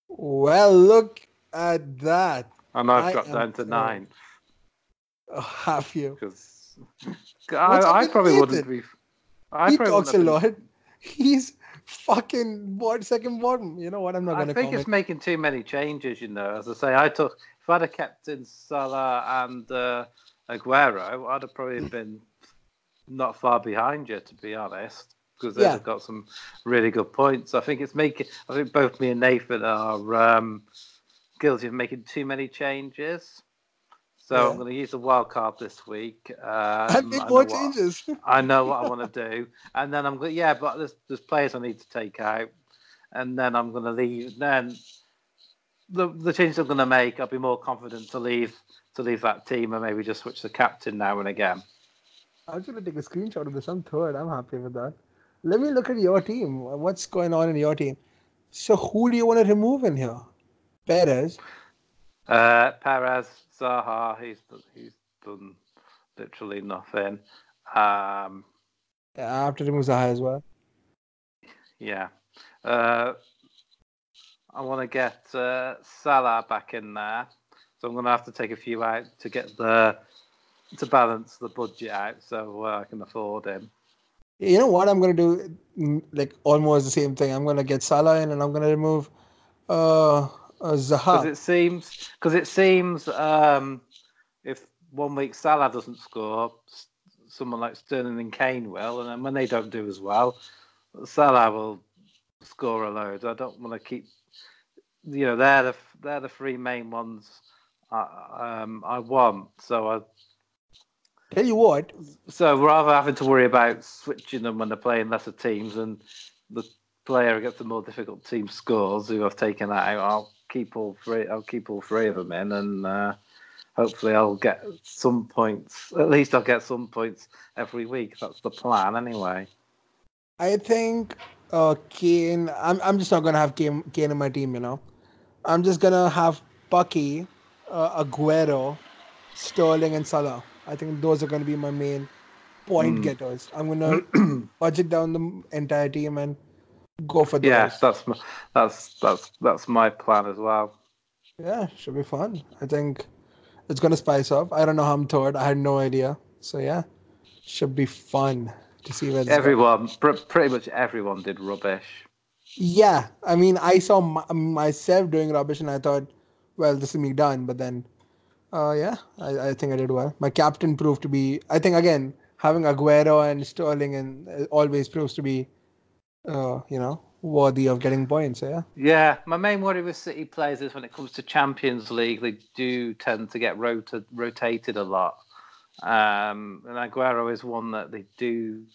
Well, look at that. And I've I dropped down to ninth. Oh, have you? Because I, I probably wouldn't be. I he talks a lot. He's fucking board second bottom. You know what? I'm not going to. I think comment. it's making too many changes. You know, as I say, I took if I'd have kept in Salah and uh, Aguero, I'd have probably (clears throat) been not far behind you, to be honest, because they've yeah. got some really good points. I think it's making. I think both me and Nathan are um, guilty of making too many changes. So yeah. I'm going to use the wild card this week. Um, I make more changes. (laughs) I know what I want to do, and then I'm going. Yeah, but there's there's players I need to take out, and then I'm going to leave. Then the the changes I'm going to make, I'll be more confident to leave to leave that team and maybe just switch the captain now and again. I was going to take a screenshot of this. I'm third. I'm happy with that. Let me look at your team. What's going on in your team? So who do you want to remove in here? Perez. Uh, Perez, Zaha, he's he's done literally nothing. Um, yeah, after have to remove Zaha as well. Yeah. Uh, I want to get uh, Salah back in there, so I'm going to have to take a few out to get the to balance the budget out, so uh, I can afford him. You know what? I'm going to do like almost the same thing. I'm going to get Salah in, and I'm going to remove uh. Because it seems, because it seems, um, if one week Salah doesn't score, someone like Sterling and Kane will, and then when they don't do as well, Salah will score a load. I don't want to keep, you know, they're the they're the three main ones I, um, I want. So I tell you what. So rather having to worry about switching them when they're playing lesser teams and the player against the more difficult team scores who I've taken that out, I'll keep all three. I'll keep all three of them in, and uh, hopefully I'll get some points. At least I'll get some points every week. That's the plan, anyway. I think uh, Kane. I'm I'm just not gonna have Kane, Kane in my team. You know, I'm just gonna have Pukki, uh, Aguero, Sterling, and Salah. I think those are gonna be my main point Mm. getters. I'm gonna (clears throat) budget down the entire team and go for those. Yes, that's my, that's that's that's my plan as well. Yeah, should be fun. I think it's gonna spice up. I don't know how I'm third. I had no idea. So yeah, should be fun to see where. Everyone, pr- pretty much everyone did rubbish. Yeah, I mean, I saw m- myself doing rubbish, and I thought, well, this is me done. But then, uh, yeah, I, I think I did well. My captain proved to be. I think again, having Aguero and Sterling and uh, always proves to be, uh, you know, worthy of getting points. Yeah. Yeah, my main worry with City players is when it comes to Champions League, they do tend to get rota- rotated a lot. Um, and Aguero is one that they do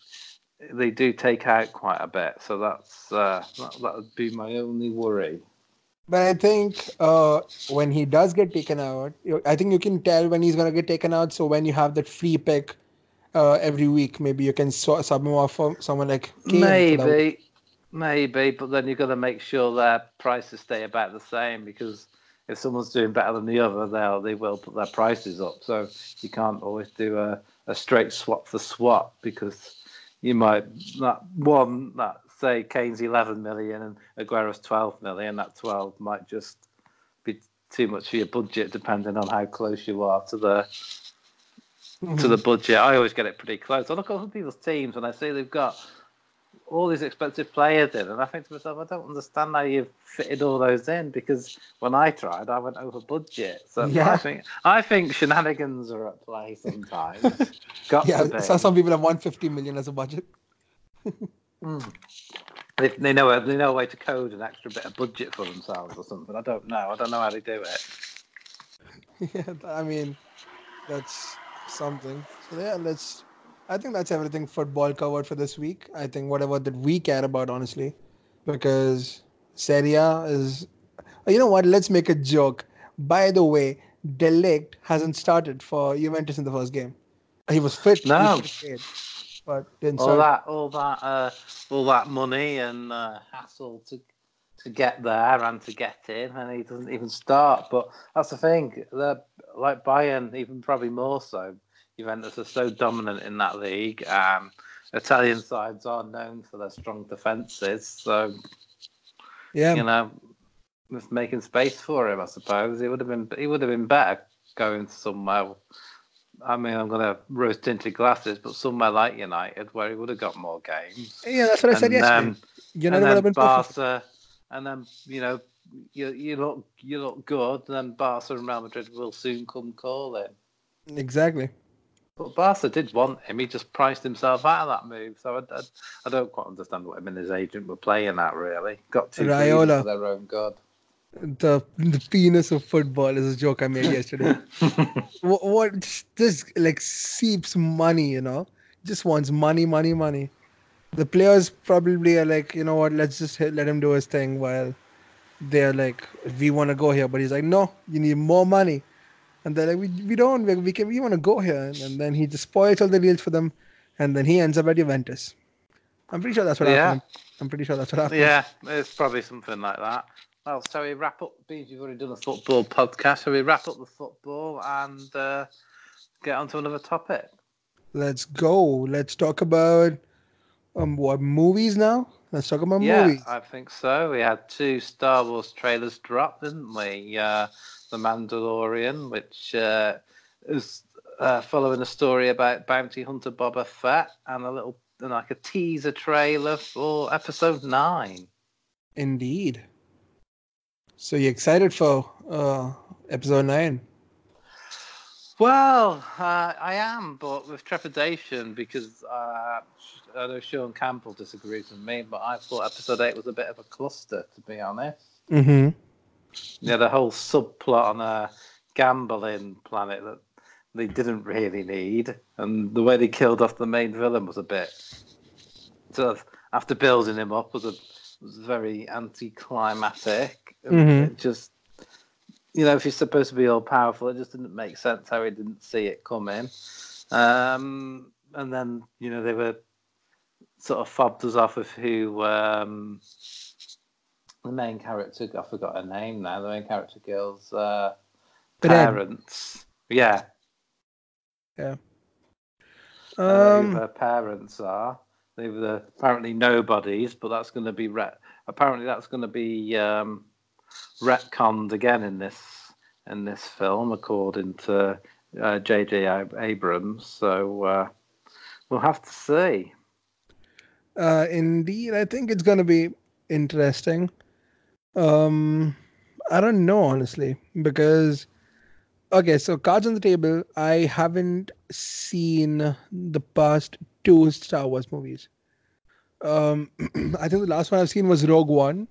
they do take out quite a bit. So that's uh, that, that would be my only worry. But I think uh, when he does get taken out, I think you can tell when he's gonna get taken out. So when you have that free pick uh, every week, maybe you can so- sub him off for someone like Kane. Maybe, maybe, but then you've got to make sure their prices stay about the same because if someone's doing better than the other, they'll they will put their prices up. So you can't always do a, a straight swap for swap because you might that one that say Kane's eleven million and Aguero's twelve million. That twelve might just be too much for your budget, depending on how close you are to the To the budget. I always get it pretty close. I look at other people's teams and I see they've got all these expensive players in, and I think to myself, I don't understand how you've fitted all those in because when I tried, I went over budget. So Yeah. I think I think shenanigans are at play sometimes. (laughs) got yeah, so some people have 150 million as a budget. Mm. They, they know a, they know a way to code an extra bit of budget for themselves or something. I don't know. I don't know how they do it. (laughs) yeah, I mean, that's something. So yeah, let's. I think that's everything football covered for this week. I think whatever that we care about, honestly, because Serie A is. You know what? Let's make a joke. By the way, De Ligt hasn't started for Juventus in the first game. He was fit. No. played, but didn't all start. that all that uh, all that money and uh, hassle to to get there and to get in and he doesn't even start but that's the thing they're like Bayern even probably more so Juventus are so dominant in that league um, Italian sides are known for their strong defences so Yeah, you know just making space for him I suppose he would have been he would have been better going somewhere I mean, I'm going to rose tinted glasses, but somewhere like United, where he would have got more games. yeah, that's what I said and, yesterday. um, United and would then have been perfect. Barca, and then you know, you you look you look good. And then Barca and Real Madrid will soon come calling. Exactly. But Barca did want him. He just priced himself out of that move. So I, I, I don't quite understand what him and his agent were playing at. Really, got greedy Raiola. for their own good. The the penis of football is a joke I made yesterday. (laughs) what, what just, just like seeps money, you know, just wants money, money, money. The players probably are like, you know what, let's just hit, let him do his thing while they're like, we want to go here, but he's like, no, you need more money, and they're like, we, we don't, we, we can, we want to go here, and, and then he just spoils all the deals for them, and then he ends up at Juventus. I'm pretty sure that's what Yeah. happened. I'm pretty sure that's what happened. yeah, it's probably something like that. Well, shall we wrap up? Because you've already done a football podcast. Shall we wrap up the football and uh, get on to another topic? Let's go. Let's talk about um what movies now? Let's talk about Yeah, movies. I think so. We had two Star Wars trailers drop, didn't we? Uh, the Mandalorian, which uh, is uh, following a story about bounty hunter Boba Fett, and a little and like a teaser trailer for Episode Nine. Indeed. So you excited for uh episode nine? Well, uh, I am, but with trepidation because uh, I know Sean Campbell disagrees with me, but I thought Episode Eight was a bit of a cluster, to be honest. Mm-hmm. Yeah, the whole subplot on a gambling planet that they didn't really need, and the way they killed off the main villain was a bit sort of after building him up was a was very anticlimactic. Mhm. It just you know, if he's supposed to be all powerful, it just didn't make sense how he didn't see it coming. Um, and then, you know, they were sort of fobbed us off of who um, the main character, I forgot her name now, the main character girl's uh, parents. Yeah. Yeah. Uh, Um, who her parents are. They were apparently nobodies, but that's going to be ret- apparently that's going to be um, retconned again in this in this film, according to uh, J.J. Ab- Abrams. So uh, we'll have to see. Uh, indeed, I think it's gonna be interesting. Um, I don't know honestly because okay, so cards on the table. I haven't seen the past two Star Wars movies. Um, (clears throat) I think the last one I've seen was Rogue One.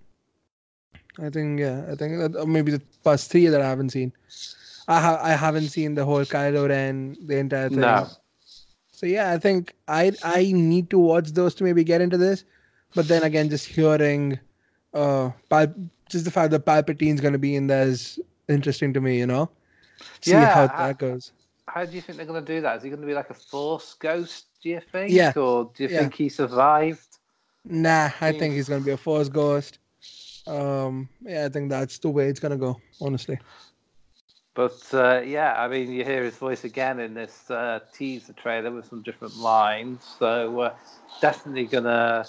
I think yeah, I think that, or maybe the past three that I haven't seen. I ha- I haven't seen the whole Kylo Ren, the entire thing. No. So yeah, I think I I need to watch those to maybe get into this. But then again, just hearing, uh, Pal- just the fact that Palpatine's gonna be in there is interesting to me. You know, see Yeah, how I- that goes. How do you think they're going to do that? Is he going to be like a Force ghost? Do you think? Yeah. Or do you Yeah. think he survived? Nah, I think he's gonna be a Force ghost. Um, yeah, I think that's the way it's gonna go. Honestly. But uh, yeah, I mean, you hear his voice again in this uh, teaser trailer with some different lines. So uh, definitely gonna,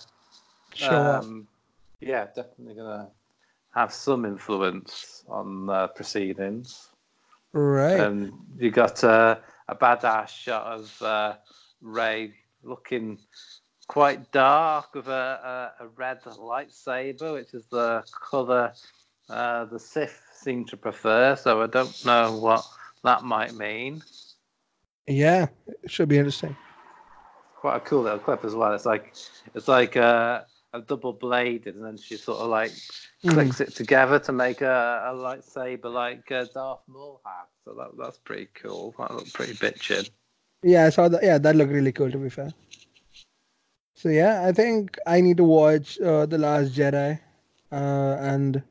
up. um, yeah, definitely gonna have some influence on uh, proceedings. Right. And you got uh, a badass shot of uh, Rey looking quite dark with a, a, a red lightsaber, which is the colour uh, the Sith seem to prefer. So I don't know what that might mean. yeah, it should be interesting. Quite a cool little clip as well. It's like it's like uh, a double bladed, and then she sort of like Mhm. clicks it together to make a, a lightsaber like uh, Darth Maul had. So that, that's pretty cool. That looked pretty bitchin'. Yeah, I saw that. Yeah, that looked really cool. To be fair. So yeah, I think I need to watch uh, the Last Jedi, uh, and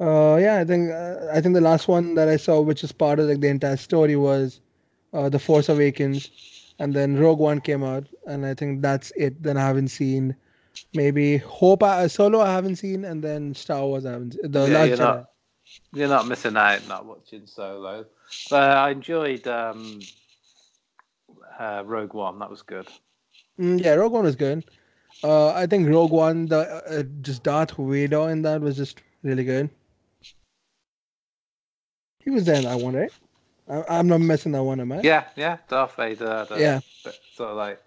uh, yeah, I think uh, I think the last one that I saw, which is part of like the entire story, was uh, the Force Awakens, and then Rogue One came out, and I think that's it. Then I haven't seen maybe Hope I, Solo I haven't seen, and then Star Wars I haven't. The Yeah, Last you're not- You're not missing out not watching Solo. But I enjoyed um, uh, Rogue One. That was good. Mm, yeah, Rogue One was good. Uh, I think Rogue One, the uh, just Darth Vader in that was just really good. He was there in that one, right? I, I'm not missing that one, am I? Yeah, yeah. Darth Vader a Yeah. bit, sort of like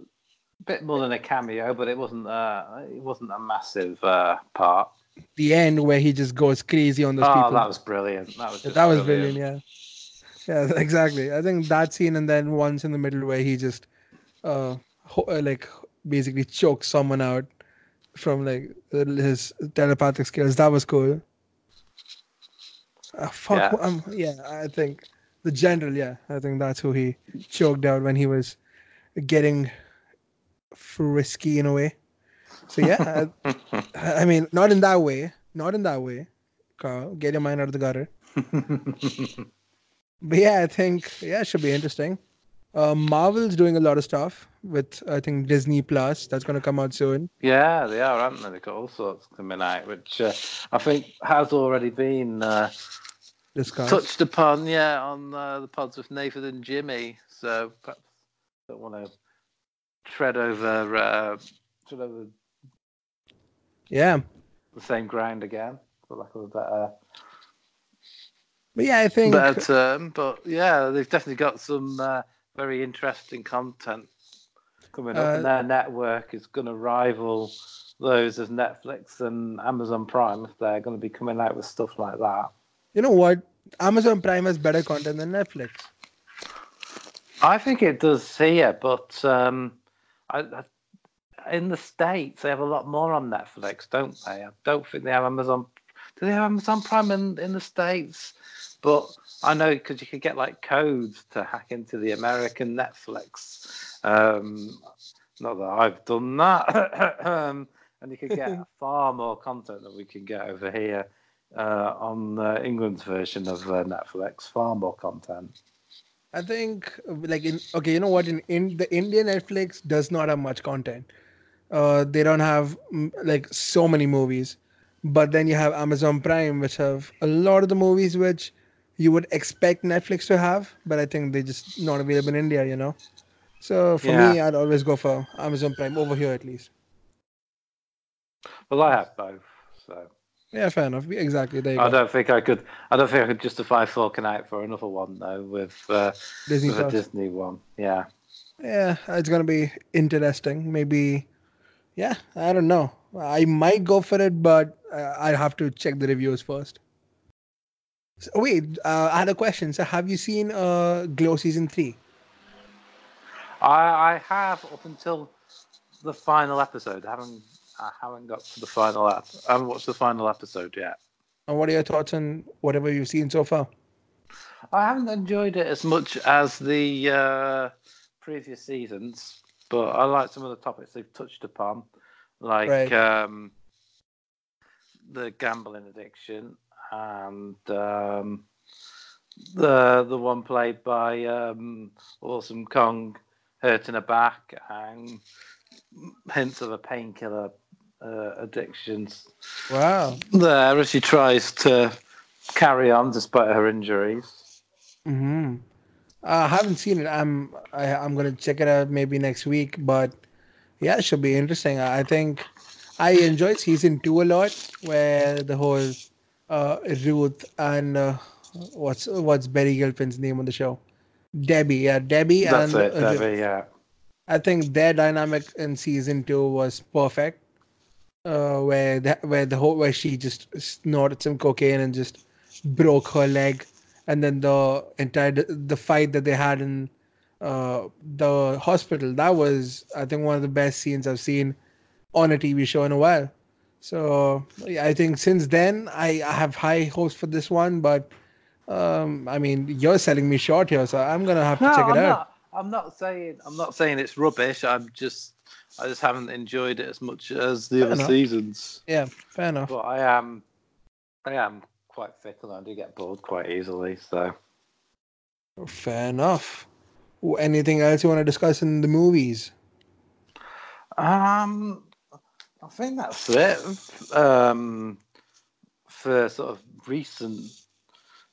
a bit more than a cameo, but it wasn't. Uh, it wasn't a massive uh, part. The end where he just goes crazy on those oh, people. that was brilliant. That was just that was brilliant. Yeah. Yeah, (laughs) exactly. I think that scene and then once in the middle where he just, uh, ho- uh, like basically chokes someone out from like uh, his telepathic skills. That was cool. Uh, fuck. Yeah. Um, yeah, I think the general. Yeah, I think that's who he choked out when he was getting frisky in a way. So yeah, I, (laughs) I mean, not in that way. Not in that way. Carl, get your mind out of the gutter. (laughs) But yeah, I think yeah, it should be interesting. Uh, Marvel's doing a lot of stuff with I think Disney Plus. That's gonna come out soon. yeah, they are, aren't they? They've got all sorts coming out, which uh, I think has already been uh, Discussed. touched upon. Yeah, on uh, the pods with Nathan and Jimmy. So perhaps don't want to tread over uh, tread over Yeah, the same ground again, for lack of a better but yeah, I think better term. But yeah, they've definitely got some uh, very interesting content coming up, and Uh, their network is going to rival those of Netflix and Amazon Prime if they're going to be coming out with stuff like that. you know what, Amazon Prime has better content than Netflix. I think it does here, but um, I, I, in the states they have a lot more on Netflix, don't they? I don't think they have Amazon. Do they have Amazon Prime in, in the states? But I know because you could get like codes to hack into the American Netflix. Um, not that I've done that. (coughs) um, and you could get (laughs) far more content than we can get over here uh, on uh, England's version of uh, Netflix. Far more content. I think like in okay, you know what? In, in the Indian Netflix does not have much content. Uh, they don't have mm, like so many movies, but then you have Amazon Prime, which have a lot of the movies which you would expect Netflix to have, but I think they're just not available in India. You know. So for Yeah. me, I'd always go for Amazon Prime over here at least. Well, I have both, so Yeah, fair enough. Exactly. There I go. don't think I could. I don't think I could justify forking out for another one though with uh, Disney with a Disney one. Yeah. Yeah, it's gonna be interesting. Maybe, yeah, I don't know. I might go for it, but uh, I have to check the reviews first. So, wait, uh, I had a question. So, have you seen uh, Glow season three? I, I have up until the final episode. I haven't I haven't got to the final ep. I haven't watched the final episode yet. And what are your thoughts on whatever you've seen so far? I haven't enjoyed it as much as the uh, previous seasons, but I like some of the topics they've touched upon, like Right. um, the gambling addiction and um, the the one played by um, Awesome Kong hurting her back and hints of a painkiller uh, addictions Wow. there as she tries to carry on despite her injuries. Hmm. I haven't seen it. I'm I, I'm gonna check it out maybe next week. But yeah, it should be interesting. I I think I enjoyed season two a lot, where the whole Ruth and uh, what's what's Betty Gilpin's name on the show? Debbie. Yeah, Debbie That's and it, uh. Debbie, yeah. I think their dynamic in season two was perfect. Uh, where the, where the whole where she just snorted some cocaine and just broke her leg, and then the entire the fight that they had in uh, the hospital that was I think one of the best scenes I've seen on a TV show in a while. So yeah, I think since then I, I have high hopes for this one, but um, I mean you're selling me short here, so I'm gonna have to No, check it I'm out. not. I'm not saying I'm not saying it's rubbish. I'm just I just haven't enjoyed it as much as the Fair other enough. seasons. Yeah, fair enough. But I am I am quite fickle. I do get bored quite easily. So Fair enough. Anything else you want to discuss in the movies? um, I think that's it. Um, for sort of recent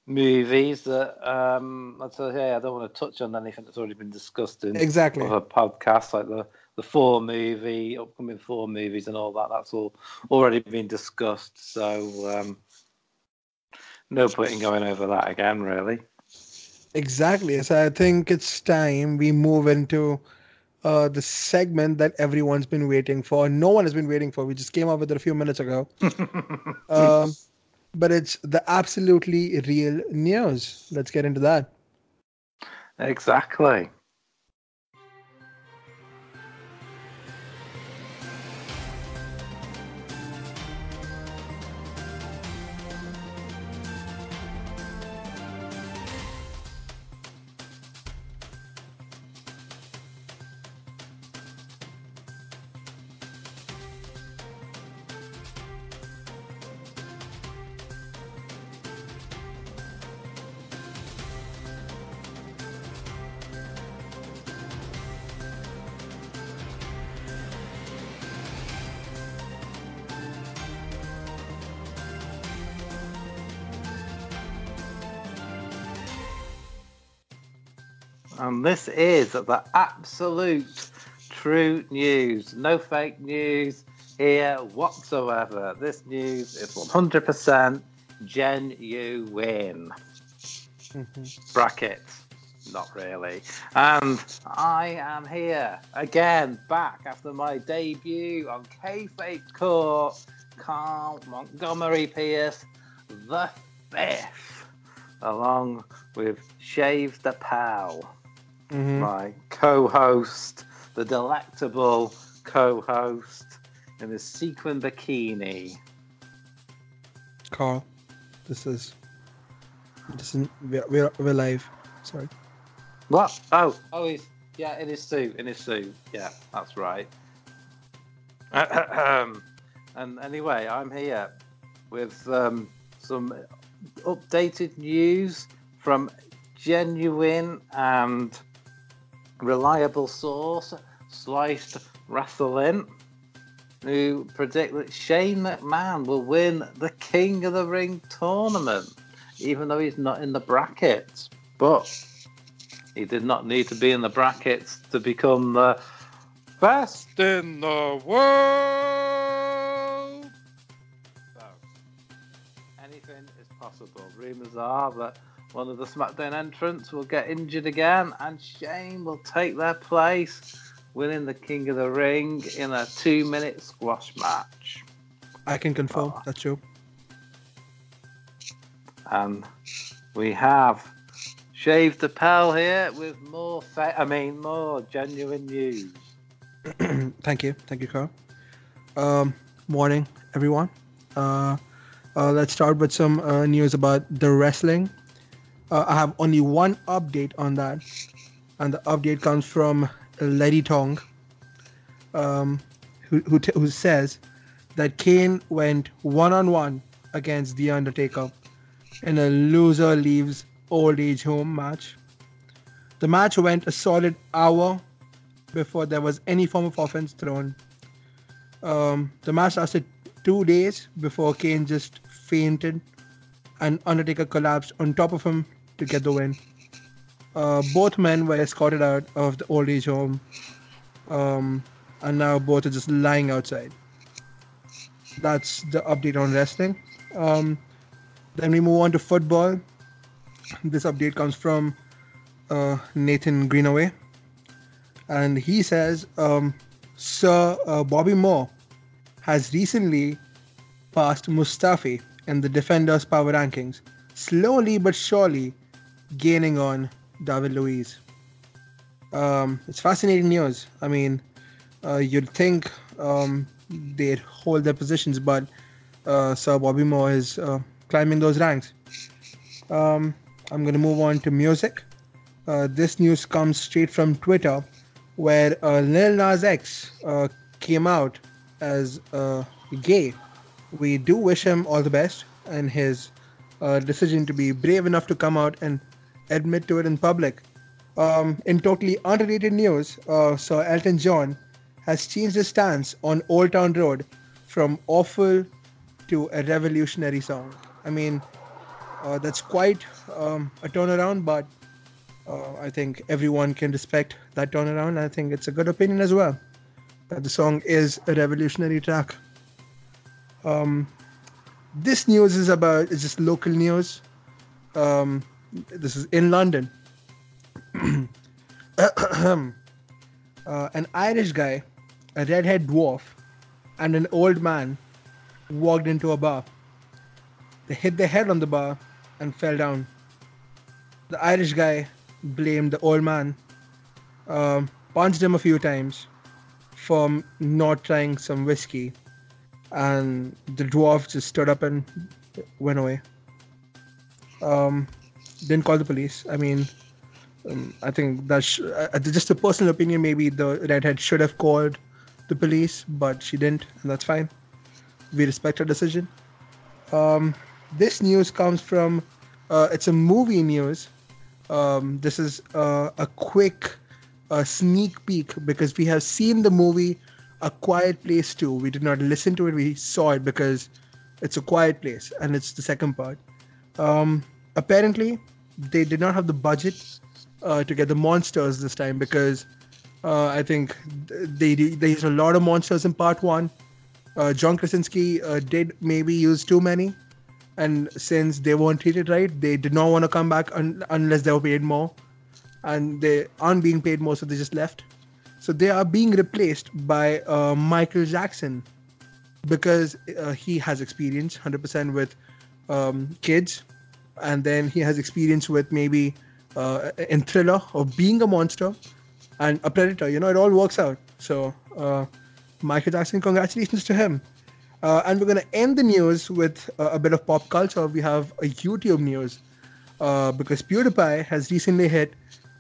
movies that um, I'd say, hey, I don't want to touch on anything that's already been discussed in Exactly. other podcasts, like the the four movie, upcoming four movies, and all that. That's all already been discussed. So um, no point in going over that again, really. Exactly. So I think it's time we move into uh, the segment that everyone's been waiting for. No one has been waiting for. We just came up with it a few minutes ago. (laughs) Um, but it's the absolutely real news. Let's get into that. exactly. Is the absolute true news. No fake news here whatsoever. This news is 100% genuine. Mm-hmm. Bracket. Not really. And I am here again, back after my debut on K-Fake Court. Carl Montgomery Pierce, the fifth, along with Shave the Pal Mhm. my co-host, the delectable co-host in his sequin bikini. Carl, this is this is we're, we're, we're live. Sorry. What? Oh, oh, he's yeah, in his suit, in his suit. Yeah, that's right. (clears throat) and anyway, I'm here with um, some updated news from genuine and reliable source, Sliced Wrestling, who predict that Shane McMahon will win the King of the Ring tournament, even though he's not in the brackets. But he did not need to be in the brackets to become the best in the world. So, anything is possible. Rumours are that one of the SmackDown entrants will get injured again, and Shane will take their place, winning the King of the Ring in a two-minute squash match. I can confirm Oh. that's true. And we have Shave the Pell here with more, fa- I mean, more genuine news. (clears throat) thank you, thank you, Carl. Um, morning, everyone. Uh, uh, let's start with some uh, news about the wrestling. Uh, I have only one update on that, and the update comes from Lady Tong, um, who who, t- who says that Kane went one on one against The Undertaker in a loser leaves old age home match. The match went a solid hour before there was any form of offense thrown. Um, the match lasted two days before Kane just fainted and Undertaker collapsed on top of him to get the win. Uh, both men were escorted out of the old age home, um, and now both are just lying outside. That's the update on wrestling. Um, then we move on to football. This update comes from uh, Nathan Greenaway and he says um, Sir uh, Bobby Moore has recently passed Mustafi in the defenders' power rankings, slowly but surely gaining on David Luiz. Um, it's fascinating news. I mean, uh, you'd think um, they'd hold their positions, but uh, Sir Bobby Moore is uh, climbing those ranks. Um, I'm going to move on to music. Uh, this news comes straight from Twitter where uh, Lil Nas X uh, came out as gay. We do wish him all the best and his decision to be brave enough to come out and admit to it in public. Um, in totally unrelated news, uh, Sir Elton John has changed his stance on Old Town Road from awful to a revolutionary song. I mean, uh, that's quite um, a turnaround, but uh, I think everyone can respect that turnaround. I think it's a good opinion as well. That the song is a revolutionary track. Um, this news is about it's just local news. Um, this is in London. (clears throat) uh, an Irish guy, a redhead dwarf, and an old man walked into a bar. They hit their head on the bar and fell down. The Irish guy blamed the old man, um, punched him a few times for not trying some whiskey, and the dwarf just stood up and went away. Um, didn't call the police. I mean, um, I think that's uh, just a personal opinion. Maybe the redhead should have called the police, but she didn't, and that's fine. We respect her decision. Um, this news comes from uh, it's a movie news. Um, this is uh, a quick uh, sneak peek because we have seen the movie A Quiet Place 2. We did not listen to it, we saw it because it's a quiet place and it's the second part. Um, apparently, they did not have the budget uh, to get the monsters this time because uh, I think they, they used a lot of monsters in part one. Uh, John Krasinski uh, did maybe use too many and since they weren't treated right, they did not want to come back un- unless they were paid more, and they aren't being paid more, so they just left. So they are being replaced by uh, Michael Jackson because uh, he has experience 100% with um, kids, and then he has experience with maybe uh, in thriller of being a monster and a predator. You know, it all works out. So uh, Michael Jackson, congratulations to him. Uh, and we're going to end the news with uh, a bit of pop culture. We have a YouTube news uh, because PewDiePie has recently hit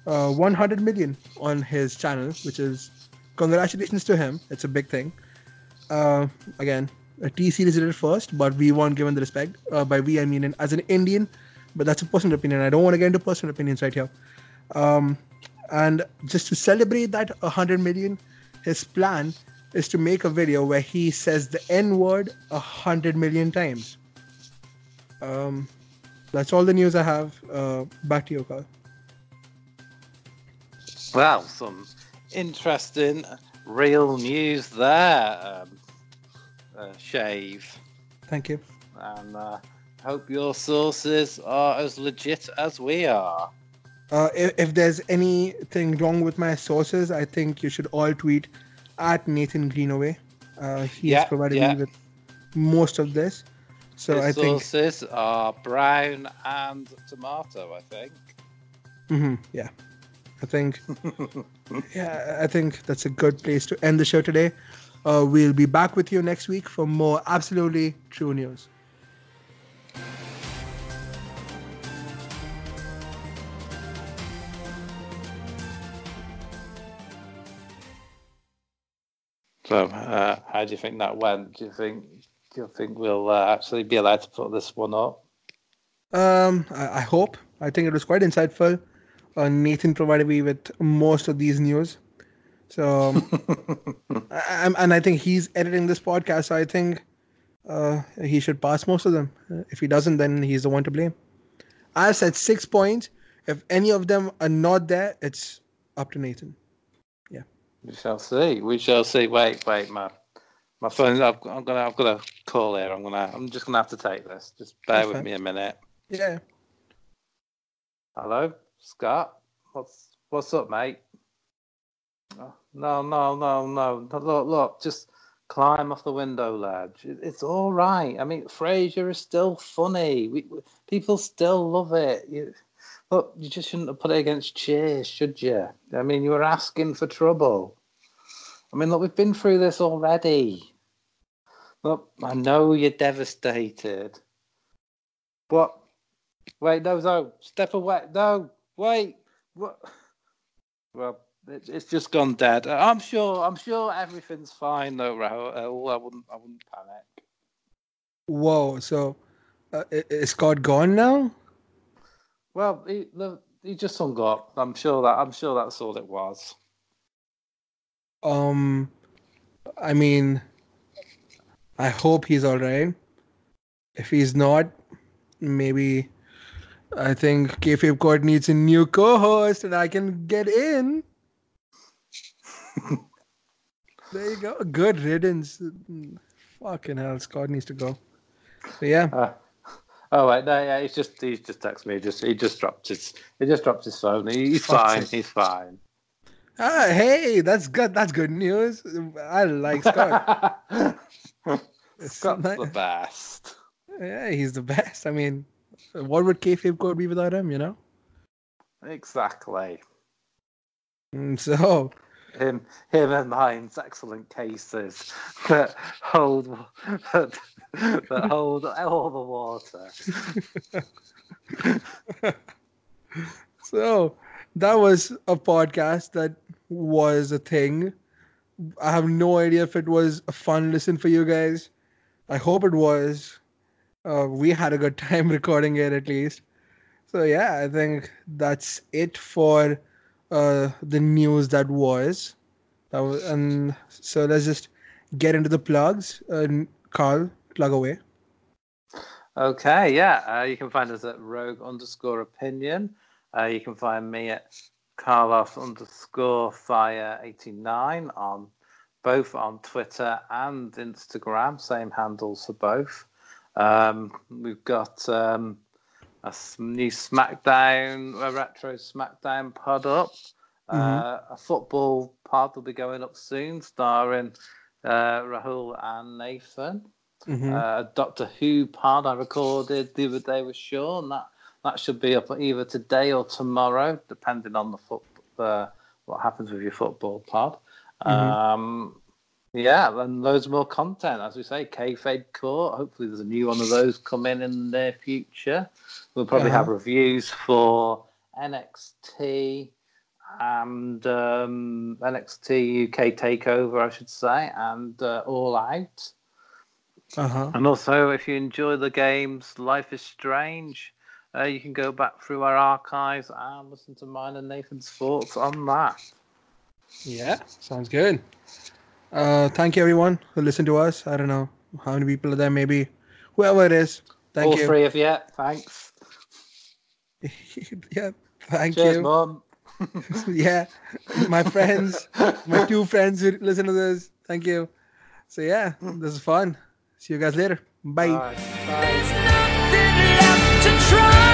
uh, 100 million on his channel, which is congratulations to him. It's a big thing. Uh, again, T series did it first, but we weren't given the respect. Uh, by we, I mean as an Indian, but that's a personal opinion. I don't want to get into personal opinions right here. Um, and just to celebrate that 100 million, his plan is to make a video where he says the N word 100 million times. Um, that's all the news I have. Uh, back to you, Carl. Wow, some interesting, real news there, um, uh, Shave. Thank you. And uh, hope your sources are as legit as we are. Uh, if, if, there's anything wrong with my sources, I think you should all tweet at Nathan Greenaway. Uh, he yeah, has provided yeah. me with most of this. So His I think sources are brown and tomato. I think. Mm-hmm, yeah, I think. (laughs) yeah, I think that's a good place to end the show today. Uh, we'll be back with you next week for more absolutely true news. So, uh, how do you think that went? Do you think do you think we'll uh, actually be allowed to put this one up? Um, I, I hope. I think it was quite insightful. Uh, Nathan provided me with most of these news. So, (laughs) I, and I think he's editing this podcast. So I think uh, he should pass most of them. If he doesn't, then he's the one to blame. I said six points. If any of them are not there, it's up to Nathan. Yeah. We shall see. We shall see. Wait, wait, my my phone. I've, I'm gonna. I've got a call here. I'm gonna. I'm just gonna have to take this. Just bear That's with fine. me a minute. Yeah. Hello, Scott. What's What's up, mate? Oh, no, no, no, no. Look, look. Just climb off the window ledge. It's all right. I mean, Frasier is still funny. We, we, people still love it. You, Look, you just shouldn't have put it against Chase, should you? I mean, you were asking for trouble. I mean, look, we've been through this already. Look, I know you're devastated. But wait, no, no, step away. No, wait. What? Well, it's just gone dead. I'm sure. I'm sure everything's fine though, Rahul. I wouldn't. I wouldn't panic. Whoa! So, uh, is Scott gone now? Well, he, he just hung up. I'm sure that I'm sure that's all it was. Um, I mean, I hope he's all right. If he's not, maybe I think Kayfabe Court needs a new co-host, and I can get in. There you go. Good riddance. Fucking hell, Scott needs to go. So yeah. Uh, Oh wait, no, yeah, he's just he's just texted me. He just he just dropped his he just dropped his phone. He's fine. He's fine. Ah, hey, that's good. That's good news. I like Scott. (laughs) Scott's the best. Yeah, he's the best. I mean, what would kayfabe court be without him? You know. Exactly. Mm, so. Him, him, and mine's excellent cases that hold that but hold all the water. (laughs) so that was a podcast that was a thing. I have no idea if it was a fun listen for you guys. I hope it was. Uh, we had a good (laughs) time recording it at least. So yeah, I think that's it for uh, the news that was. That was, and so let's just get into the plugs. Uh, Carl, plug away. Okay, yeah. Uh, you can find us at rogue underscore opinion. Uh, you can find me at Carlos underscore fire 89 on both on Twitter and Instagram. Same handles for both. Um, we've got um, a new SmackDown, a retro SmackDown pod up. Mm-hmm. Uh, a football pod will be going up soon, starring uh, Rahul and Nathan. Mm-hmm. Uh, Doctor Who part I recorded the other day with Sean. That that should be up either today or tomorrow, depending on the foot uh, what happens with your football pod. Mm-hmm. Um, yeah, and loads more content. As we say, Kayfabe Court. Hopefully, there's a new one of those coming in the near future. We'll probably uh-huh. have reviews for NXT and um, NXT UK Takeover, I should say, and uh, All Out. Uh-huh. And also, if you enjoy the games Life is Strange, uh, you can go back through our archives and listen to mine and Nathan's thoughts on that. Yeah, sounds good. Uh, thank you everyone who listened to us. I don't know how many people are there, maybe whoever it is. Thank you. All you. three of you, thanks. (laughs) yeah, thank Cheers, you. Mom. (laughs) yeah, my friends, my two friends who listen to this. Thank you. So yeah, this is fun. See you guys later. Bye. Bye. Bye.